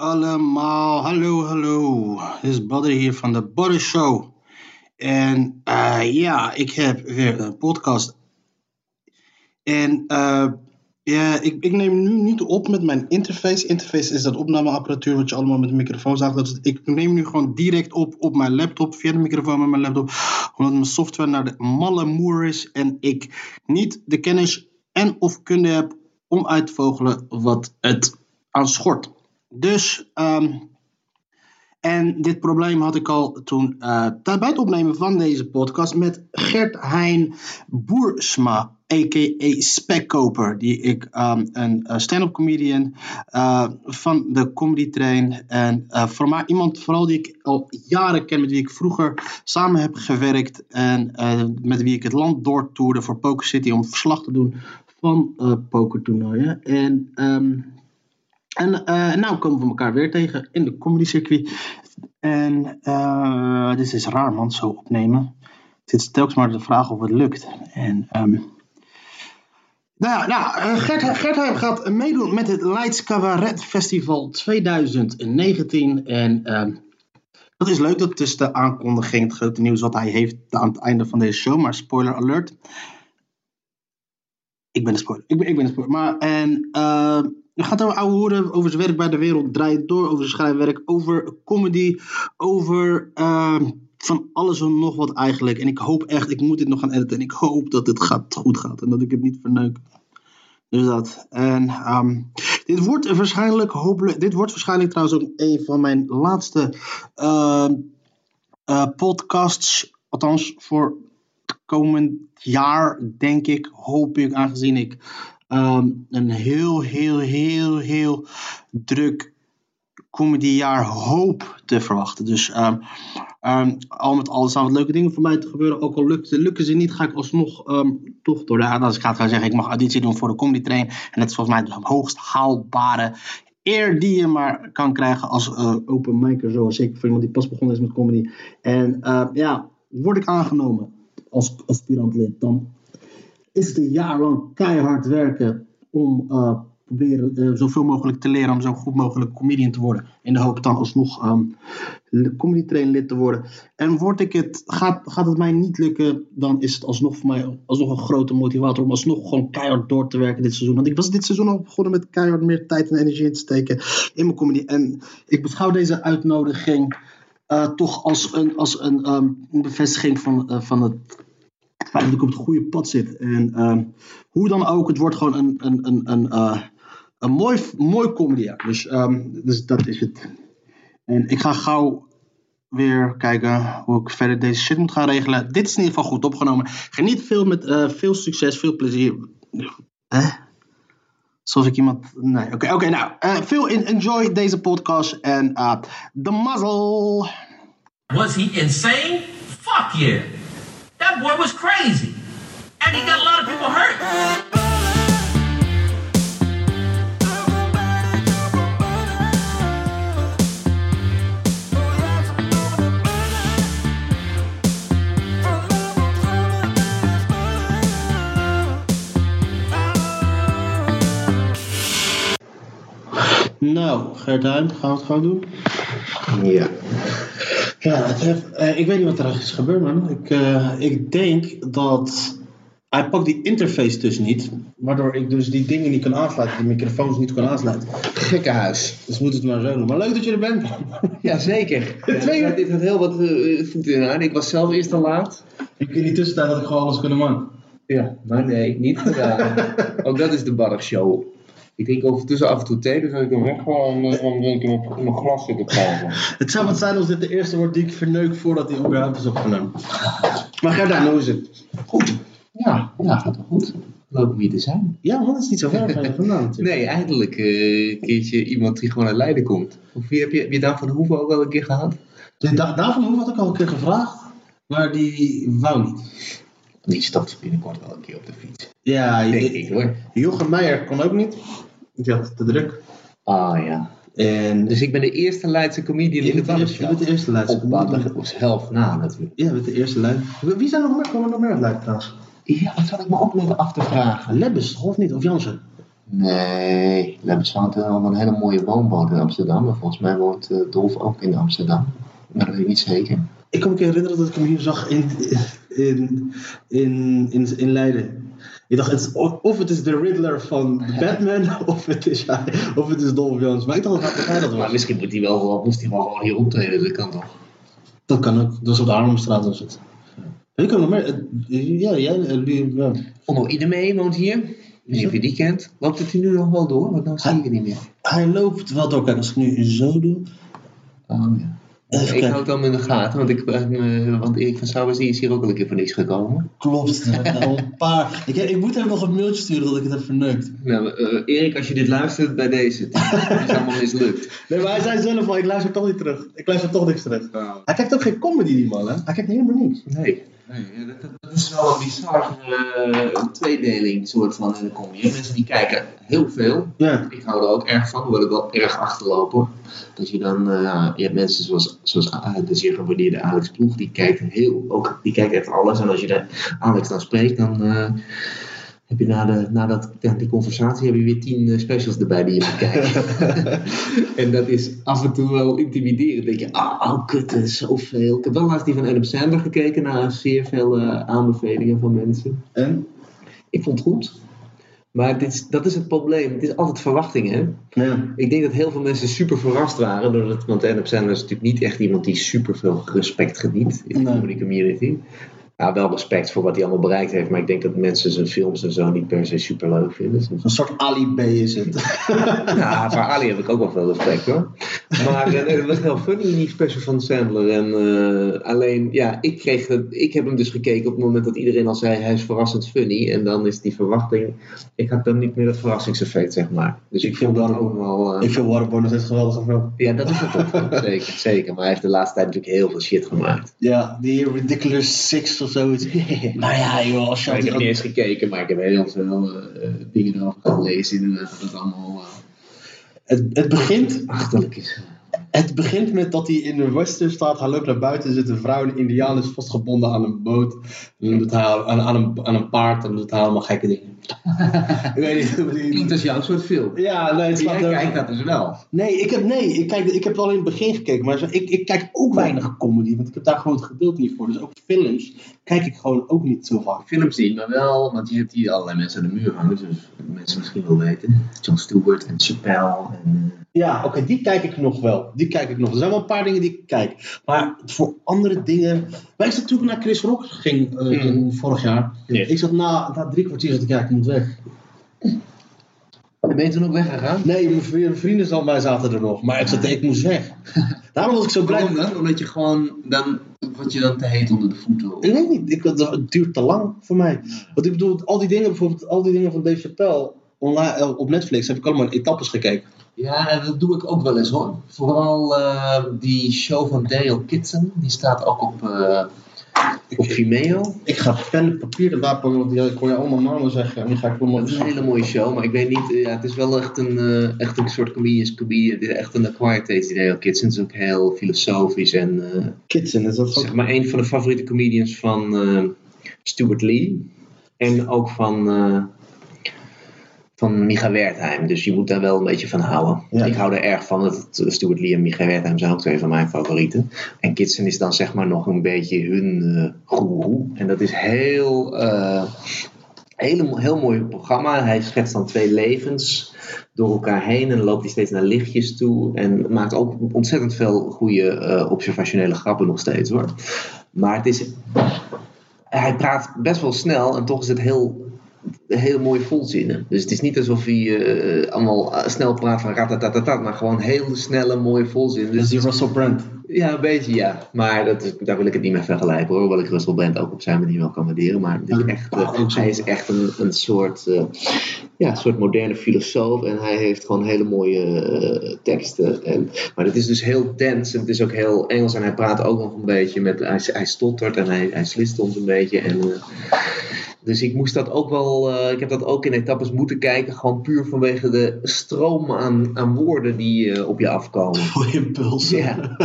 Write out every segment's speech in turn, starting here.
allemaal, hallo, hallo. Dit is Badder hier van de Badder Show. En uh, ja, ik heb weer een podcast. En uh, ja, ik, ik, neem nu niet op met mijn interface. Interface is dat opnameapparatuur wat je allemaal met de microfoon zag. Dus ik neem nu gewoon direct op op mijn laptop, via de microfoon met mijn laptop. Omdat mijn software naar de malle moer is. En ik niet de kennis en of kunde heb om uit te vogelen wat het aan schort. Dus, um, en dit probleem had ik al toen uh, bij het opnemen van deze podcast met Gert Hein Boersma, a.k.a. Spekkoper, die ik um, een stand-up comedian uh, van de Comedy Train en voor mij iemand vooral die ik al jaren ken, met wie ik vroeger samen heb gewerkt en met wie ik het land doortoerde voor Poker City om verslag te doen van pokertoernooien. En um, en uh, nou komen we elkaar weer tegen in de comedy circuit. En uh, dit is raar man, zo opnemen. Het is telkens maar de vraag of het lukt. En um, nou nou, Gert, Gertheim gaat meedoen met het Leids Cabaret Festival 2019. En um, dat is leuk, dat is de aankondiging, het grote nieuws wat hij heeft aan het einde van deze show. Maar spoiler alert. Ik ben de spoiler. Ik ben, ik de spoiler. Maar en... Uh, je gaat over ouwe horen, over zijn werk bij de wereld draait door, over zijn schrijfwerk, over comedy, over uh, van alles en nog wat eigenlijk. En ik hoop echt, ik moet dit nog gaan editen en ik hoop dat het gaat, goed gaat en dat ik het niet verneuk. Dus dat. En um, dit wordt waarschijnlijk, hopelijk, dit wordt waarschijnlijk trouwens ook een van mijn laatste uh, uh, podcasts, althans voor komend jaar, denk ik, hoop ik, aangezien ik um, een heel, heel, heel, heel druk comedyjaar hoop te verwachten. Dus um, um, al met al staan wat leuke dingen voor mij te gebeuren. Ook al lukken ze niet, ga ik alsnog toch door de Als ik ga zeggen, ik mag auditie doen voor de comedy train. En dat is volgens mij de hoogst haalbare eer die je maar kan krijgen als uh, open micer zoals ik. Voor iemand die pas begonnen is met comedy. En ja, word ik aangenomen als aspirant lid, dan is het een lang keihard werken om uh, proberen uh, zoveel mogelijk te leren om zo goed mogelijk comedian te worden. In de hoop dan alsnog um, comedy train lid te worden. En word ik het, gaat, gaat het mij niet lukken, dan is het alsnog voor mij alsnog een grote motivator om alsnog gewoon keihard door te werken dit seizoen. Want ik was dit seizoen al begonnen met keihard meer tijd en energie in te steken in mijn comedy. En ik beschouw deze uitnodiging uh, toch als een, als een, een bevestiging van, van het feit dat ik op het goede pad zit. En uh, hoe dan ook, het wordt gewoon een, een, een, een, uh, een mooi, mooi comedy. Dus, um, dus dat is het. En ik ga gauw weer kijken hoe ik verder deze shit moet gaan regelen. Dit is in ieder geval goed opgenomen. Geniet veel met uh, veel succes, veel plezier. Alsof ik iemand. Nee, oké, oké. Nou, uh, veel enjoy deze podcast en uh, the muzzle. Was he insane? Fuck yeah. That boy was crazy. And he got a lot of people hurt. Nou, Gert gaan we het gewoon doen? Ja. Ja, het heeft, uh, ik weet niet wat er is gebeurd, man. Ik, uh, ik denk dat hij pakt die interface dus niet, waardoor ik dus die dingen niet kan aansluiten, die microfoons niet kan aansluiten. Gekke huis. Dus moet het maar zo doen. Maar leuk dat je er bent. Jazeker. Twee uur. Dit had heel wat uh, voeten aan. Ik was zelf eerst te laat. Ik in die tussentijd had ik gewoon alles kunnen maken. Ja, maar nee, niet gedaan. Ook dat is de Barg Show. Ik drink ondertussen af en toe thee, dus ik hem weg gewoon een drink in mijn glas zitten krijgen. Het zou wat zijn als dit de eerste wordt die ik verneuk voordat hij überhaupt is opgenomen. Maar ga daar, hoe is het? Goed. Ja, ja gaat wel goed. Leuk om hier te zijn. Ja, want het is niet zo ver van je vandaan natuurlijk. Nee, eindelijk uh, een keertje iemand die gewoon uit Leiden komt. Of wie heb je, heb je Daan van de Hoeven ook wel een keer gehad? De, da Daan van de Hoeven had ik al een keer gevraagd, maar die wou niet. Die stapt binnenkort wel een keer op de fiets. Ja, Denk ik hoor. Jochem Meijer kon ook niet. Die had te druk. Ah ja. En Dus ik ben de eerste Leidse comedian in de je bent de eerste Leidse Op comedian. op helft na natuurlijk. Ja, met de eerste lijn. Wie zijn er nog meer? Komen nog meer uit Leiden trouwens? Ja, dat zat ik me ook net af te vragen. Lebbes, of niet? Of Jansen? Nee, Lebensvang heeft allemaal een hele mooie woonboot in Amsterdam. Maar volgens mij woont eh, Dolf ook in Amsterdam. Maar dat weet ik niet zeker. Ik kan me herinneren dat ik hem hier zag in, in, in, in, in Leiden. Ik dacht, het is, of of het is de Riddler van Batman, of het is, hij, of het is Dolph Jones. Maar ik dacht dat hij dat Maar misschien moet hij wel, moest hij wel gewoon hier optreden, dat kan toch? Dat kan ook. Dat is op de Arnhemstraat was het. Ik kan nog meer. Ja, jij. eh, ja. Onno Idemee woont hier. Niet of je die kent. Loopt het hier nu nog wel door? Want dan zie ik het niet meer. Hij loopt wel door. Kijk, als ik nu zo doe. Oh ja. Even ik houd hem in de gaten, want, ik, eh, want Erik van Sauwers die is hier ook al een keer voor niks gekomen. Klopt, al een paar. Ik, ik moet hem nog een mailtje sturen dat ik het heb verneukt. Nou, eh, Erik, als je dit luistert bij deze, het is allemaal mislukt. Nee, maar hij zei zelf al, ik luister toch niet terug. Ik luister toch niks terug. Hij kijkt ook geen comedy, die man, hè? Hij kijkt helemaal niks. Nee. Nee dat, dat is wel een bizar uh, tweedeling soort van in de comedy. Mensen die kijken heel veel. Ja. Ik hou er ook erg van, hoewel ik wel erg achterloop hoor. Dat je dan, uh, je hebt mensen zoals, zoals de zeer gewaardeerde Alex Ploeg, die kijkt heel, ook, die kijkt echt alles. En als je de Alex dan spreekt, dan uh, heb je na, de, na dat, die conversatie heb je weer tien uh, specials erbij die je moet kijken. en dat is af en toe wel intimiderend. Dan denk je, ah, oh, kut, is zoveel. Ik heb wel laatst die van Adam Sandler gekeken, naar zeer veel uh, aanbevelingen van mensen. En? Ik vond het goed. Maar dit is, dat is het probleem. Het is altijd verwachtingen. Ja. Ik denk dat heel veel mensen super verrast waren. Doordat, want Adam Sandler is natuurlijk niet echt iemand die super veel respect geniet in de comedy community. Ja, wel respect voor wat hij allemaal bereikt heeft. Maar ik denk dat mensen zijn films en zo niet per se super leuk vinden. Een soort Ali B is het. ja, voor Ali heb ik ook wel veel respect hoor. Maar uh, nee, dat was heel funny, die special van Sandler. En uh, alleen, ja, ik, kreeg het, ik heb hem dus gekeken op het moment dat iedereen al zei hij is verrassend funny. En dan is die verwachting, ik had dan niet meer dat verrassingseffect zeg maar. Dus ik, ik vind dat ook wel... Uh, ik vind Waterboy nog steeds geweldig film. Ja, dat is het ook. zeker, zeker. Maar hij heeft de laatste tijd natuurlijk heel veel shit gemaakt. Ja, die Ridiculous Six of zoiets. maar ja, joh, als je... Ik heb niet eens gekeken, maar ik heb heel veel uh, dingen erover gelezen. Inderdaad, dat het allemaal... Uh, het, het begint... Achterlijk is. Het begint met dat hij in de western staat. Hij loopt naar buiten, zit een vrouw, een indiaan is vastgebonden aan een boot. En doet hij aan, aan, een, aan een paard en doet hij allemaal gekke dingen. ik weet niet die... Klinkt als jouw soort film. Ja, nee, het Jij kijkt dat dus wel. Nee, ik heb, nee ik, kijk, ik heb wel in het begin gekeken, maar ik, ik kijk ook weinig comedy, want ik heb daar gewoon het geduld niet voor. Dus ook films kijk ik gewoon ook niet zo vaak. Films zien, maar wel, want je hebt hier allerlei mensen aan de muur hangen, dus mensen misschien wel weten. John Stewart en Chappelle en... Ja, oké, okay, die kijk ik nog wel. Die kijk ik nog. Er zijn wel een paar dingen die ik kijk. Maar voor andere dingen... Maar ik zat toen naar Chris Rock ging uh, mm. in, vorig jaar. Nee. Ik zat na, na drie kwartier ik, ja, ik moet weg. En ben je toen ook weggegaan? Nee, mijn vrienden van mij zaten er nog. Maar ik, zat, ik moest weg. Daarom was ik zo blij. Waarom? Omdat je gewoon, dan word je dan te heet onder de voeten? Ik weet niet, ik, het duurt te lang voor mij. Want ik bedoel, al die dingen, bijvoorbeeld al die dingen van Dave Chappelle online, op Netflix heb ik allemaal in etappes gekeken. Ja, dat doe ik ook wel eens hoor. Vooral uh, die show van Dale Kitson, die staat ook op, uh, op Vimeo. Ik ga pen en papier erbij pakken, want ik kon je allemaal namen zeggen. En die ga ik Het is een hele mooie show, maar ik weet niet, ja, het is wel echt een, uh, echt een soort comedians comedian, echt een acquired taste, die Dale Kitson. is ook heel filosofisch en... Kitson, is dat Zeg maar een van de favoriete comedians van Stuart Lee. En ook van van Micha Wertheim. Dus je moet daar wel een beetje van houden. Ja. Ik hou er erg van. Dat Stuart Lee en Micha Wertheim zijn ook twee van mijn favorieten. En Kitson is dan zeg maar nog een beetje hun uh, goeroe. En dat is heel... Uh, Hele, heel mooi programma. Hij schetst dan twee levens door elkaar heen en loopt hij steeds naar lichtjes toe. En maakt ook ontzettend veel goede uh, observationele grappen nog steeds hoor. Maar het is. Hij praat best wel snel en toch is het heel heel mooi volzinnen. Dus het is niet alsof hij uh, allemaal snel praat van ratatatatat, maar gewoon heel snelle, mooie volzinnen. Dus die Russell Brand? Ja, een beetje ja. Maar dat is, daar wil ik het niet mee vergelijken hoor. Hoewel ik Russell Brand ook op zijn manier wel kan waarderen. Maar is echt, uh, hij is echt een, een soort, uh, ja, soort moderne filosoof. En hij heeft gewoon hele mooie teksten. En, maar het is dus heel dense. En het is ook heel Engels. En hij praat ook nog een beetje met... Hij, hij stottert en hij, hij slist ons een beetje. En Dus ik moest dat ook wel, eh, ik heb dat ook in etappes moeten kijken, gewoon puur vanwege de stroom aan, aan woorden die eh, op je afkomen. Voor impulsen. Ja,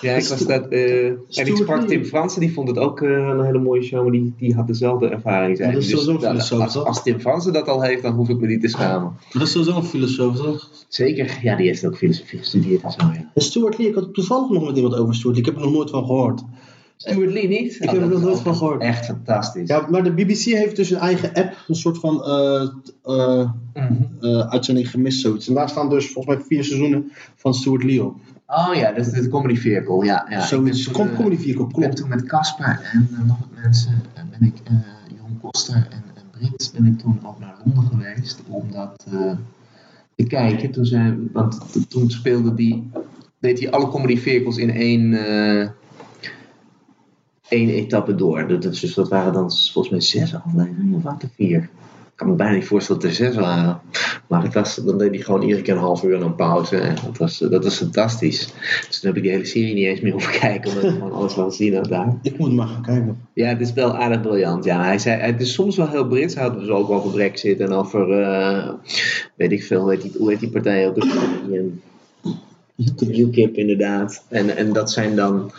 ja ik was dat, eh, en ik sprak Tim Fransen, die vond het ook een hele mooie show, maar die, die had dezelfde ervaring. zei dat is hij. sowieso dat- filosoof, als, als Tim Fransen dat al heeft, dan hoef ik me niet te schamen. Dat is sowieso een filosoof, toch? Zeker, ja, die heeft ook filosofie gestudeerd en zo, ja. En Stuart Lee, ik had toevallig nog met iemand over Stuart Lee. Ik heb er nog nooit van gehoord. Stuart Lee niet? Ik heb er nog nooit van gehoord. Echt fantastisch. Ja, maar de BBC heeft dus een eigen app, een soort van eh, eh, Mhm. eh, uitzending gemist zoiets. En daar staan dus volgens mij vier seizoenen van Stuart Lee op. Oh ja, dat is de Comedy Vehicle, ja. ja. zoiets. Ik ben toen, Kom, eh, comedy vehicle, Ik ben klopt. toen met Casper en nog wat mensen, ben ik, eh Jon Koster en, en Brit, ben ik toen ook naar Londen geweest om dat eh, te kijken. Toen zijn, want toen speelde die, deed hij alle comedy vehicles in één, eh, één etappe door. Dat, dus, dat waren dan volgens mij zes afleveringen of waren er vier? Ik kan me bijna niet voorstellen dat er zes waren. Maar het was, dan deed hij gewoon iedere keer een half uur en een pauze. En dat was, dat was fantastisch. Dus toen heb ik die hele serie niet eens meer hoeven kijken. Omdat ik gewoon alles wel had daar. Ik moet maar gaan kijken. Ja, het is wel aardig briljant. Ja, hij zei, het is soms wel heel Brits. Hij had dus ook over Brexit en over, eh, weet ik veel, hoe heet die, hoe heet die partij ook? Die, UKIP inderdaad. En, en dat zijn dan...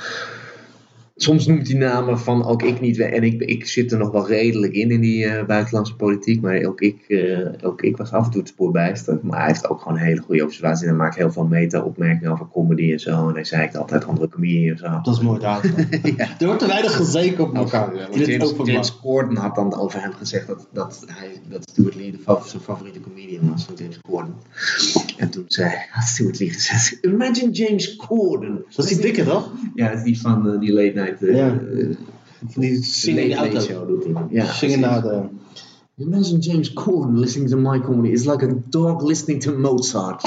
Soms noemt hij namen van ook ik niet. En ik, ik zit er nog wel redelijk in, in die eh, buitenlandse politiek. Maar ook ik, eh, ook ik was af en toe het spoor bijster. Maar hij heeft ook gewoon een hele goede observaties. En hij maakt heel veel meta-opmerkingen over comedy en zo. En hij zei altijd andere comedians en zo. Dat is mooi daar. Ja. Er wordt te weinig gezeken op elkaar. Ja, James. James Corden had dan over hem gezegd dat, dat, hij, dat Stuart Lee de zijn favoriete comedian was van James Corden. En toen zei had Stuart Lee gezegd, imagine James Corden. Dat is die dikke, toch? Ja, dat is die van eh, die late night, eh, Ja. eh, Van die late auto. show doet hij. Ja. Imagine James Corden listening to my comedy. It's like a dog listening to Mozart.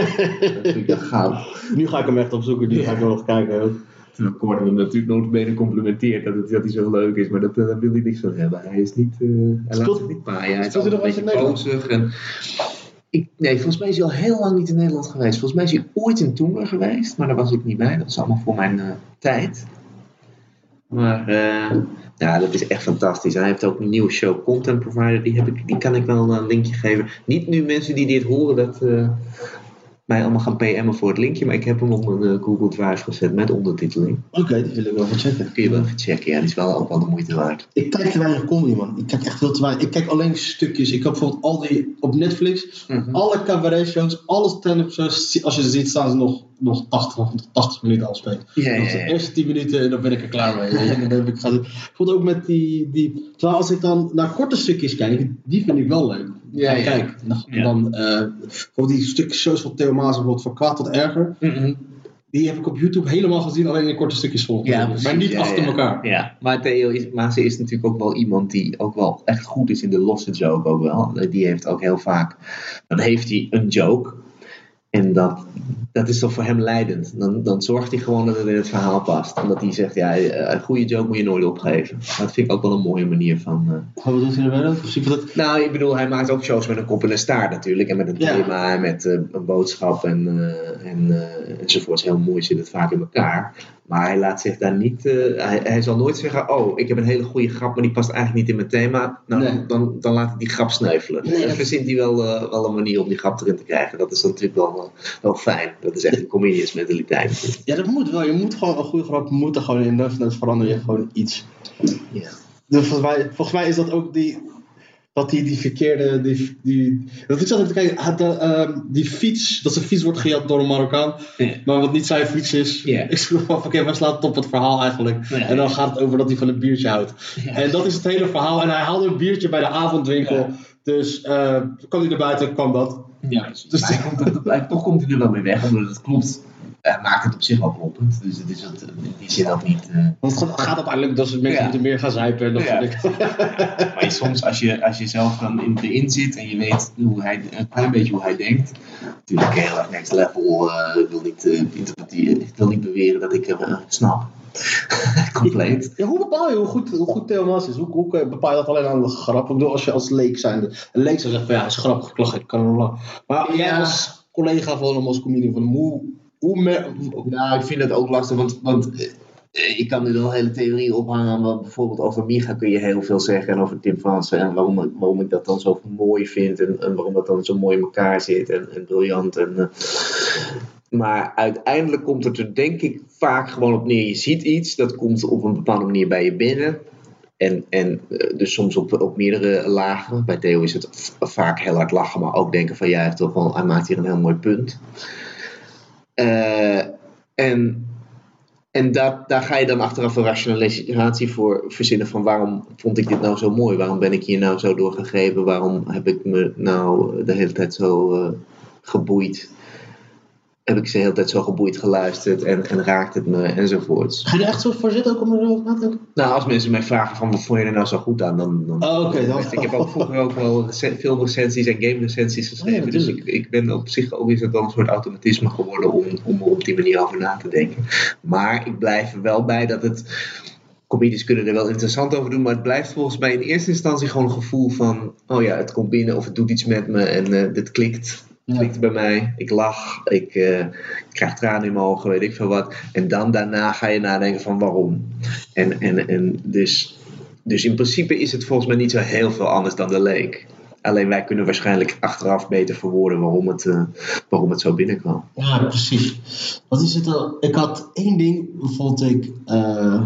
dat vind ik gaaf. Nu ga ik hem echt opzoeken. Nu Ja. ga ik wel nog kijken. ook. Terwijl Corden hem natuurlijk notabene complimenteert dat, het, dat hij zo leuk is, maar dat, eh, daar wil hij niks van hebben. Hij is niet, eh hij laat zich niet paaien. Hij is altijd een nog beetje bozig. En, ik, nee, volgens mij is hij al heel lang niet in Nederland geweest. Volgens mij is hij ooit in Toemler geweest, maar daar was ik niet bij. Dat is allemaal voor mijn eh, tijd. Maar eh, ja, dat is echt fantastisch. Hij heeft ook een nieuwe show, Content Provider. Die, heb ik, die kan ik wel een linkje geven. Niet nu mensen die dit horen, dat eh, mij allemaal gaan PM'en voor het linkje. Maar ik heb hem op mijn eh, Google Drive gezet met ondertiteling. Oké, die wil ik wel even checken. Kun je wel even checken, ja, die is wel ook wel de moeite waard. Ik kijk te weinig comedy, man. Ik kijk echt veel te weinig. Ik kijk alleen stukjes. Ik heb bijvoorbeeld al die op Netflix, Mhm. alle cabaret shows, alle stand-up shows. Als je ze ziet, staan ze nog, nog 80, nog 80 minuten afspelen. Ja, ja, de eerste 10 minuten en dan ben ik er klaar mee. weet je. En dan heb ik gaan. Bijvoorbeeld ook met die, die. Terwijl als ik dan naar korte stukjes kijk, die vind ik wel leuk. Ja, Ja, ja. kijk. En dan, Ja. eh, bijvoorbeeld die stukjes shows van Theo Maas, bijvoorbeeld van kwaad tot erger. Mhm. Die heb ik op YouTube helemaal gezien, alleen in korte stukjes volgen. maar niet ja, achter ja. elkaar. Ja, maar Theo is, Maas is natuurlijk ook wel iemand die ook wel echt goed is in de losse joke ook wel. Die heeft ook heel vaak, dan heeft hij een joke. En dat, dat is toch voor hem leidend. Dan, dan zorgt hij gewoon dat het in het verhaal past. Omdat hij zegt, ja, eh, een goede joke moet je nooit opgeven. Dat vind ik ook wel een mooie manier van... eh, Wat doet hij er zie je dat? Nou, ik bedoel, hij maakt ook shows met een kop en een staart natuurlijk. En met een Ja. thema en met eh, een boodschap en, eh, en, eh, enzovoorts. Heel mooi zit het vaak in elkaar. Maar hij laat zich daar niet... hij, hij zal nooit zeggen, oh, ik heb een hele goede grap, maar die past eigenlijk niet in mijn thema. Nou, Nee. dan, dan, dan laat ik die grap sneuvelen. Nee, dan dat- verzint hij wel, wel een manier om die grap erin te krijgen. Dat is dan natuurlijk wel, wel fijn. Dat is echt een comedians mentaliteit. Ja, dat moet wel. Je moet gewoon een goede grap moet er gewoon in. Dan verander je gewoon iets. Ja. Dus volgens, mij, volgens mij is dat ook die. Dat die, die verkeerde. Die, die, dat ik zat even te kijken. had de, ehm, die fiets. Dat zijn fiets wordt gejat door een Marokkaan. Maar wat niet zijn fiets is. Ik vroeg me af, oké, waar slaat het op het verhaal eigenlijk? En dan gaat het over dat hij van een biertje houdt. En dat is het hele verhaal. En hij haalde een biertje bij de avondwinkel. Dus eh kwam hij naar buiten, kwam dat. Ja, dus hij komt er, hij- toch komt hij er wel mee weg, omdat het klopt. Hij maakt het op zich wel kloppend, dus het is het, in die zin ook niet. eh, Want het gaat, uiteindelijk dat ze mensen Ja. moeten meer gaan zuipen. Dat Ja. Maar je- soms als je, als je zelf dan in, erin zit en je weet hoe hij, een klein beetje hoe hij denkt. Natuurlijk heel erg next level. eh, ik, wil niet, eh, ik wil niet beweren dat ik hem snap. Compleet. Ja, hoe bepaal je hoe goed, hoe goed Theo Maas is? Hoe, hoe bepaal je dat alleen aan de grap? Ik bedoel, als je als leek zijn, een leek zou zeggen van ja, hij is grappig, ik lach, ik kan hem lachen. Maar jij Ja. als collega van hem, als comedian van hem, hoe, hoe mer- Nou, ik vind dat ook lastig, want, want eh, eh, je kan nu wel hele theorieën ophangen, maar bijvoorbeeld over Miga kun je heel veel zeggen en over Tim Fransen en waarom, waarom ik dat dan zo mooi vind en, en waarom dat dan zo mooi in elkaar zit en, en briljant. En, uh, maar uiteindelijk komt het er denk ik vaak gewoon op neer. Je ziet iets, dat komt op een bepaalde manier bij je binnen. En, en dus soms op, op meerdere lagen. Bij Theo is het vaak heel hard lachen, maar ook denken van ja, hij, heeft toch wel, hij maakt hier een heel mooi punt. Uh, en en daar, daar ga je dan achteraf een rationalisatie voor verzinnen van waarom vond ik dit nou zo mooi? Waarom ben ik hier nou zo doorgegrepen? Waarom heb ik me nou de hele tijd zo uh, geboeid? Heb ik ze de hele tijd zo geboeid geluisterd en, en raakt het me enzovoorts. Ga je er echt zo voor zitten ook om erover na te denken? Nou, als mensen mij vragen van wat vond je er nou zo goed aan, dan... dan oh, oké. Okay, dan... Ik heb ook vroeger ook wel filmrecensies en game recensies geschreven, oh, ja, dus ik, ik ben op zich ook is het dan een soort automatisme geworden om, om er op die manier over na te denken. Maar ik blijf er wel bij dat het comedies kunnen er wel interessant over doen, maar het blijft volgens mij in eerste instantie gewoon een gevoel van, oh ja, het komt binnen of het doet iets met me en uh, dit klikt klikt bij mij. Ik lach, ik, uh, krijg tranen in mijn ogen, weet ik veel wat. En dan daarna ga je nadenken van waarom. En, en, en dus, dus in principe is het volgens mij niet zo heel veel anders dan de leek. Alleen wij kunnen waarschijnlijk achteraf beter verwoorden waarom het, uh, waarom het zo binnenkwam. Ja, precies. Wat is het al? Ik had één ding, vond ik. Uh,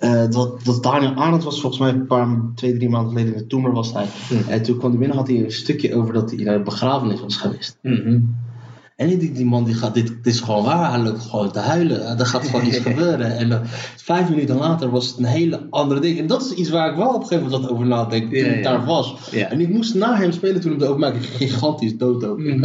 uh, dat, dat Daniel Arnold was volgens mij een paar, twee, drie maanden geleden in de Toemer was hij. Mm. En toen kwam hij binnen, had hij een stukje over dat hij naar een begrafenis was geweest. Mm -hmm. En denk, die man die gaat, dit, dit is gewoon waar, hij loopt gewoon te huilen. Er gaat gewoon iets gebeuren. En uh, vijf minuten later was het een hele andere ding. En dat is iets waar ik wel op een gegeven moment over nadenk toen ik daar was. En ik moest na hem spelen toen ik de openmaak. Ik ging gigantisch dood ook. Mm.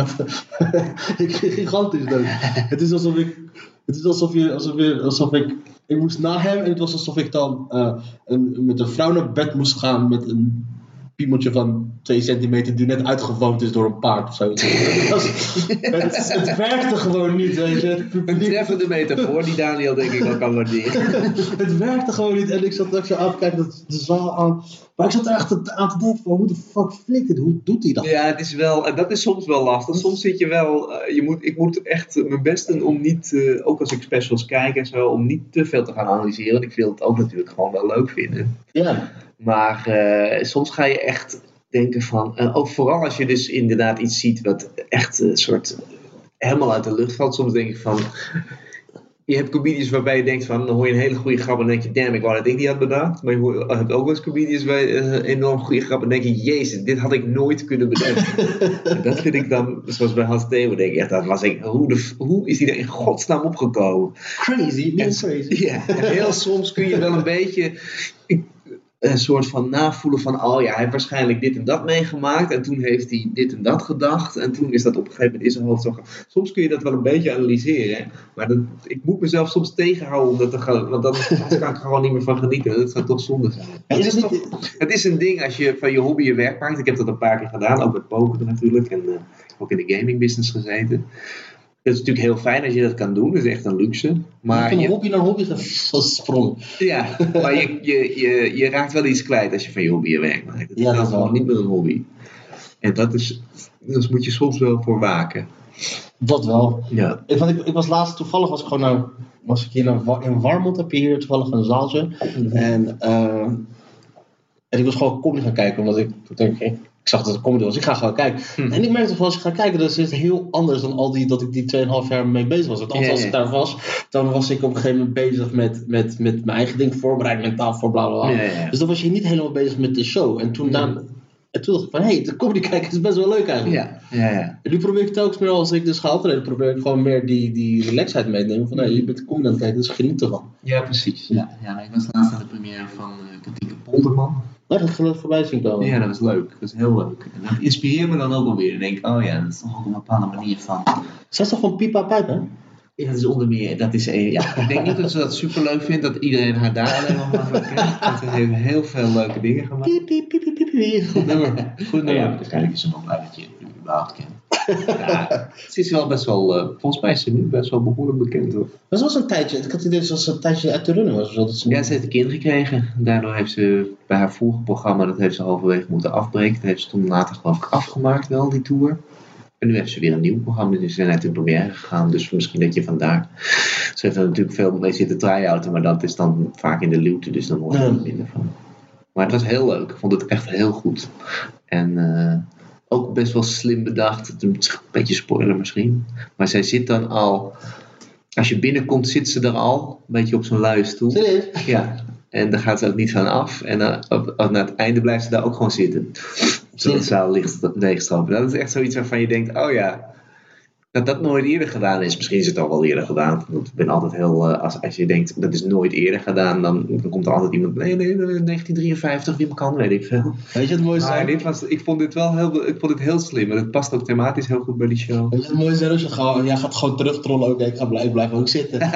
ik ging gigantisch dood. het is alsof ik, het is alsof, je, alsof, je, alsof ik ik moest na hem en het was alsof ik dan uh, een, met een vrouw naar bed moest gaan met een piemeltje van 2 centimeter die net uitgewoond is door een paard of zo. het, het, het, werkte gewoon niet, weet je. Een treffende metafoor die Daniel denk ik wel kan waarderen. het werkte gewoon niet en ik zat ook zo aan te kijken dat de zaal aan. Maar ik zat er echt aan te denken van hoe de fuck flikt dit? Hoe doet hij dat? Ja, het is wel, en dat is soms wel lastig. Soms zit je wel, uh, je moet, ik moet echt mijn best doen om niet, uh, ook als ik specials kijk en zo, om niet te veel te gaan analyseren. Want ik wil het ook natuurlijk gewoon wel leuk vinden. Ja. Maar uh, soms ga je echt denken van, en ook vooral als je dus inderdaad iets ziet wat echt een soort helemaal uit de lucht valt. Soms denk ik van, je hebt comedians waarbij je denkt van, dan hoor je een hele goede grap en denk je, damn, ik wou dat ik die had bedacht. Maar je hebt ook wel eens comedians bij een uh, enorm goede grap en denk je, jezus, dit had ik nooit kunnen bedenken. en dat vind ik dan, zoals bij Hans Theo, denk ik echt, dat was ik, hoe, de, hoe is die er in godsnaam opgekomen? Crazy, niet crazy. Ja, en heel soms kun je wel een beetje, ik, een soort van navoelen van, oh ja, hij heeft waarschijnlijk dit en dat meegemaakt en toen heeft hij dit en dat gedacht en toen is dat op een gegeven moment in zijn hoofd zo Soms kun je dat wel een beetje analyseren, maar dat, ik moet mezelf soms tegenhouden om dat te gaan, want dan kan ik er gewoon niet meer van genieten. Dat zou toch zonde zijn. Het is, toch, het is een ding als je van je hobby je werk maakt. Ik heb dat een paar keer gedaan, ook met poker natuurlijk en uh, ook in de gaming business gezeten. Het is natuurlijk heel fijn als je dat kan doen. Dat is echt een luxe. Maar van je, hobby naar hobby gesprongen. Ja, maar je, je, je, je raakt wel iets kwijt als je van je hobby je werk maakt. Het Ja, is dat gewoon wel. niet meer een hobby. En dat is, daar moet je soms wel voor waken. Dat wel. Ja. Ik, want ik, ik was laatst toevallig was ik gewoon naar, was ik hier naar, in Warmond heb je hier toevallig een zaaltje. En, eh, en ik was gewoon comedy gaan kijken, omdat ik, ik, denk, ik, zag dat het comedy was, ik ga gewoon kijken. Hm. En ik merkte toch wel, als ik ga kijken, dat is het heel anders dan al die, dat ik die 2,5 jaar mee bezig was. Want Ja, als ik daar was, dan was ik op een gegeven moment bezig met, met, met mijn eigen ding voorbereid, mentaal voor bla bla bla. Dus dan was je niet helemaal bezig met de show. En toen, Hm. dan, en toen dacht ik van, hé, hey, de comedy kijken is best wel leuk eigenlijk. Ja, ja, ja. En nu probeer ik telkens meer als ik dus ga optreden, probeer ik gewoon meer die, die relaxheid mee te nemen. Van nee, je bent comedy aan het kijken, dus geniet ervan. Ja, precies. Ja, ja nou, ik was laatst aan de première van uh, Katieke Polderman. Maar dat geloof voorbij zien komen. Ja, dat was leuk. Dat was heel leuk. En dat inspireert me dan ook alweer. Dan denk ik, oh ja, dat is toch ook een bepaalde manier van... Is toch van Pipa Pijp, hè? Ja, dat is onder meer, dat is een, ja, ik denk niet dat ze dat super leuk vindt, dat iedereen haar daar alleen maar van kent. Want ze heeft heel veel leuke dingen gemaakt. Piep, piep, piep, piep. Goed nummer. Goed ja, nummer. waarschijnlijk is ze nog blij dat je het überhaupt kent. Ja, ze is wel best wel, eh, volgens mij is ze nu best wel behoorlijk bekend hoor. Dat was een tijdje, ik had het idee dat ze een tijdje uit de running was. Zodat ze Ja, ze heeft een kind gekregen. Daardoor heeft ze bij haar vorige programma, dat heeft ze halverwege moeten afbreken. Dat heeft ze toen later geloof ik afgemaakt wel, die tour. En nu heeft ze weer een nieuw programma. Dus ze zijn net in première gegaan. Dus misschien dat je vandaar. Ze heeft er natuurlijk veel mee zitten try-outen. Maar dat is dan vaak in de luwte. Dus dan hoor je er minder van. Maar het was heel leuk. Ik vond het echt heel goed. En eh, ook best wel slim bedacht. Een beetje spoiler misschien. Maar zij zit dan al... Als je binnenkomt zit ze er al. Een beetje op zo'n luie stoel. Serieus? Ja, en daar gaat ze ook niet van af. En dan, op, op- naar het einde blijft ze daar ook gewoon zitten. Zodat de zaal ligt leegstropen. Dat is echt zoiets waarvan je denkt, oh ja, dat dat nooit eerder gedaan is. Misschien is het al wel eerder gedaan. Want ik ben altijd heel, eh, als, als je denkt, dat is nooit eerder gedaan, dan, dan komt er altijd iemand, nee, nee, nee, 1953, wie kan, weet ik veel. Weet je het mooiste? Maar zijn? dit was, ik vond dit wel heel, ik vond dit heel slim. En het past ook thematisch heel goed bij die show. Weet je het mooiste? zijn? Als je gewoon, jij gaat gewoon terugtrollen. Oké, ik ga blijven, blijf ook zitten.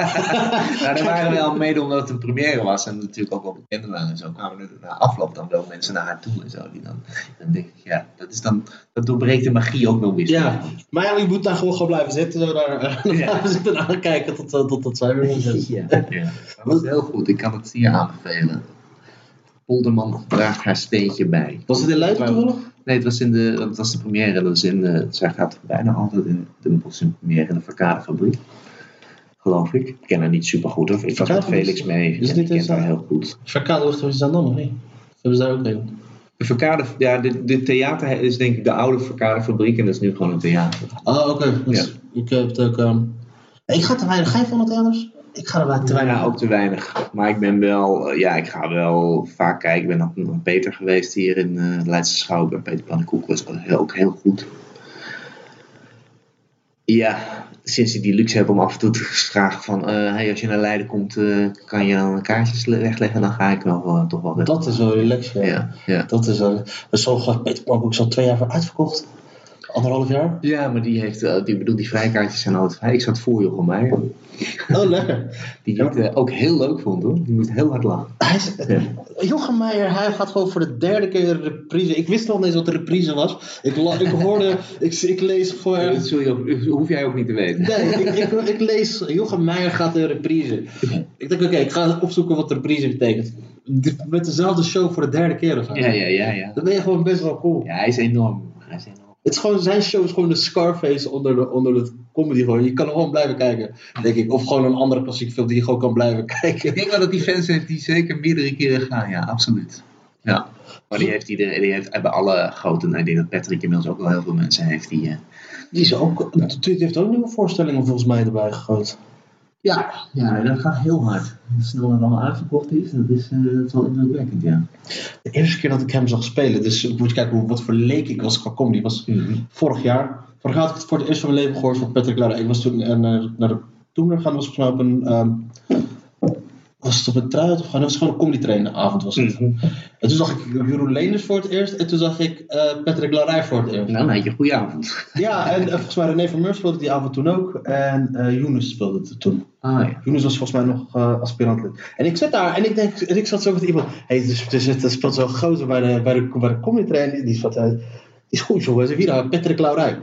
Nou, er waren wel mede omdat het een première was en natuurlijk ook wel bekend waren en zo kwamen er na afloop dan wel mensen naar haar toe en zo. Die dan, dan denk ik, ja, dat is dan, dat doorbreekt de magie ook nog weer. ja, maar ja, je moet daar gewoon, gewoon blijven zitten. Zo daar, eh, Ja. blijven zitten en aankijken tot, tot, tot, tot zij weer zit. Ja, ja. Dat was heel goed, ik kan het zeer aanbevelen. Polderman draagt haar steentje bij. Was het in Leiden toevallig? Nee, het was, in de, dat was de première. Dat was in de, zij gaat bijna altijd in de Boston première in de Verkadefabriek. Geloof ik. Ik ken haar niet super goed hoor. Ik was met? Felix mee. Is en dit ik ken eens, haar eh, heel goed. Verkade lucht is dan nog niet? Of hebben ze daar ook een? De verkade, ja, de, de theater is denk ik de oude verkadefabriek en dat is nu gewoon een theater. Oh, oké. Ik heb het ook... ehm, Ik ga te weinig. Ga je van het anders? Ik ga er wel te weinig. Ja, ook te weinig. Maar ik ben wel, eh, ja, ik ga wel vaak kijken. Ik ben nog naar Peter geweest hier in eh Leidse Schouw. Bij Peter Pannenkoek was ook heel goed. Ja, sinds ik die luxe heb om af en toe te vragen van... eh, hey, als je naar Leiden komt, eh, kan je dan kaartjes le- wegleggen? Dan ga ik wel, eh, toch wel weg. Dat is wel relaxed, ja. Ja, ja. Dat is wel... Zo gaat Peter Plank ook zo twee jaar voor uitverkocht. Anderhalf jaar. ja, maar die heeft, eh, die bedoel, die vrijkaartjes zijn altijd vrij. Ik zat voor Jochem Meijer. Oh, lekker. Die ik eh, ook heel leuk vond hoor. Die moest heel hard lachen. Hij is, Ja. Jochem Meijer, hij gaat gewoon voor de derde keer de reprise. Ik wist al niet eens wat de reprise was. Ik, la- ik hoorde, ik, ik lees gewoon Dat ergens. zul je ook, hoef jij ook niet te weten. Nee, ik, ik, ik lees Jochem Meijer gaat de reprise. Ik denk, oké, ik ga opzoeken wat de reprise betekent. Met dezelfde show voor de derde keer of zo. Ja, ja, ja, ja. Dan ben je gewoon best wel cool. Ja, hij is enorm. Hij is enorm. Het is gewoon, zijn show is gewoon de Scarface onder, de, onder het comedy gewoon. Je kan er gewoon blijven kijken, denk ik. Of gewoon een andere klassieke film die je gewoon kan blijven kijken. Ik denk wel dat die fans heeft die zeker meerdere keren gaan, ja, absoluut. Ja. Maar die heeft iedereen, die heeft bij alle grote, nou, ik denk dat Patrick inmiddels ook wel heel veel mensen heeft die. eh, Die, is ook, die heeft ook nieuwe voorstellingen volgens mij erbij gegooid. Ja, ja, dat gaat heel hard. Hoe snel het allemaal uitverkocht is, dat is, eh, dat is wel indrukwekkend, ja. De eerste keer dat ik hem zag spelen, dus ik moet kijken hoe, wat voor leek ik was qua comedy, was vorig jaar. Vorig jaar had ik het voor het eerst van mijn leven gehoord van Patrick Lara. Ik was toen eh, naar, naar de Toener gaan, was volgens mij op een... ehm, was het op een trui of gewoon, het was gewoon een comedy trainen avond was het. Mhm. En toen zag ik Jeroen Leenders voor het eerst en toen zag ik eh, Patrick Larij voor het eerst. Nou, dan had je een goede avond. Ja, en eh, volgens mij René Vermeur speelde die avond toen ook en eh Younes speelde het toen. Ah ja. Younes was volgens mij nog eh aspirant lid. En ik zat daar en ik, denk, en ik zat zo met iemand. Hé, hey, dus, dus, er speelt zo'n gozer bij de, bij de, bij de comedy train. Die, zat, eh, die is goed, jongen. Wie daar? Patrick Laurij.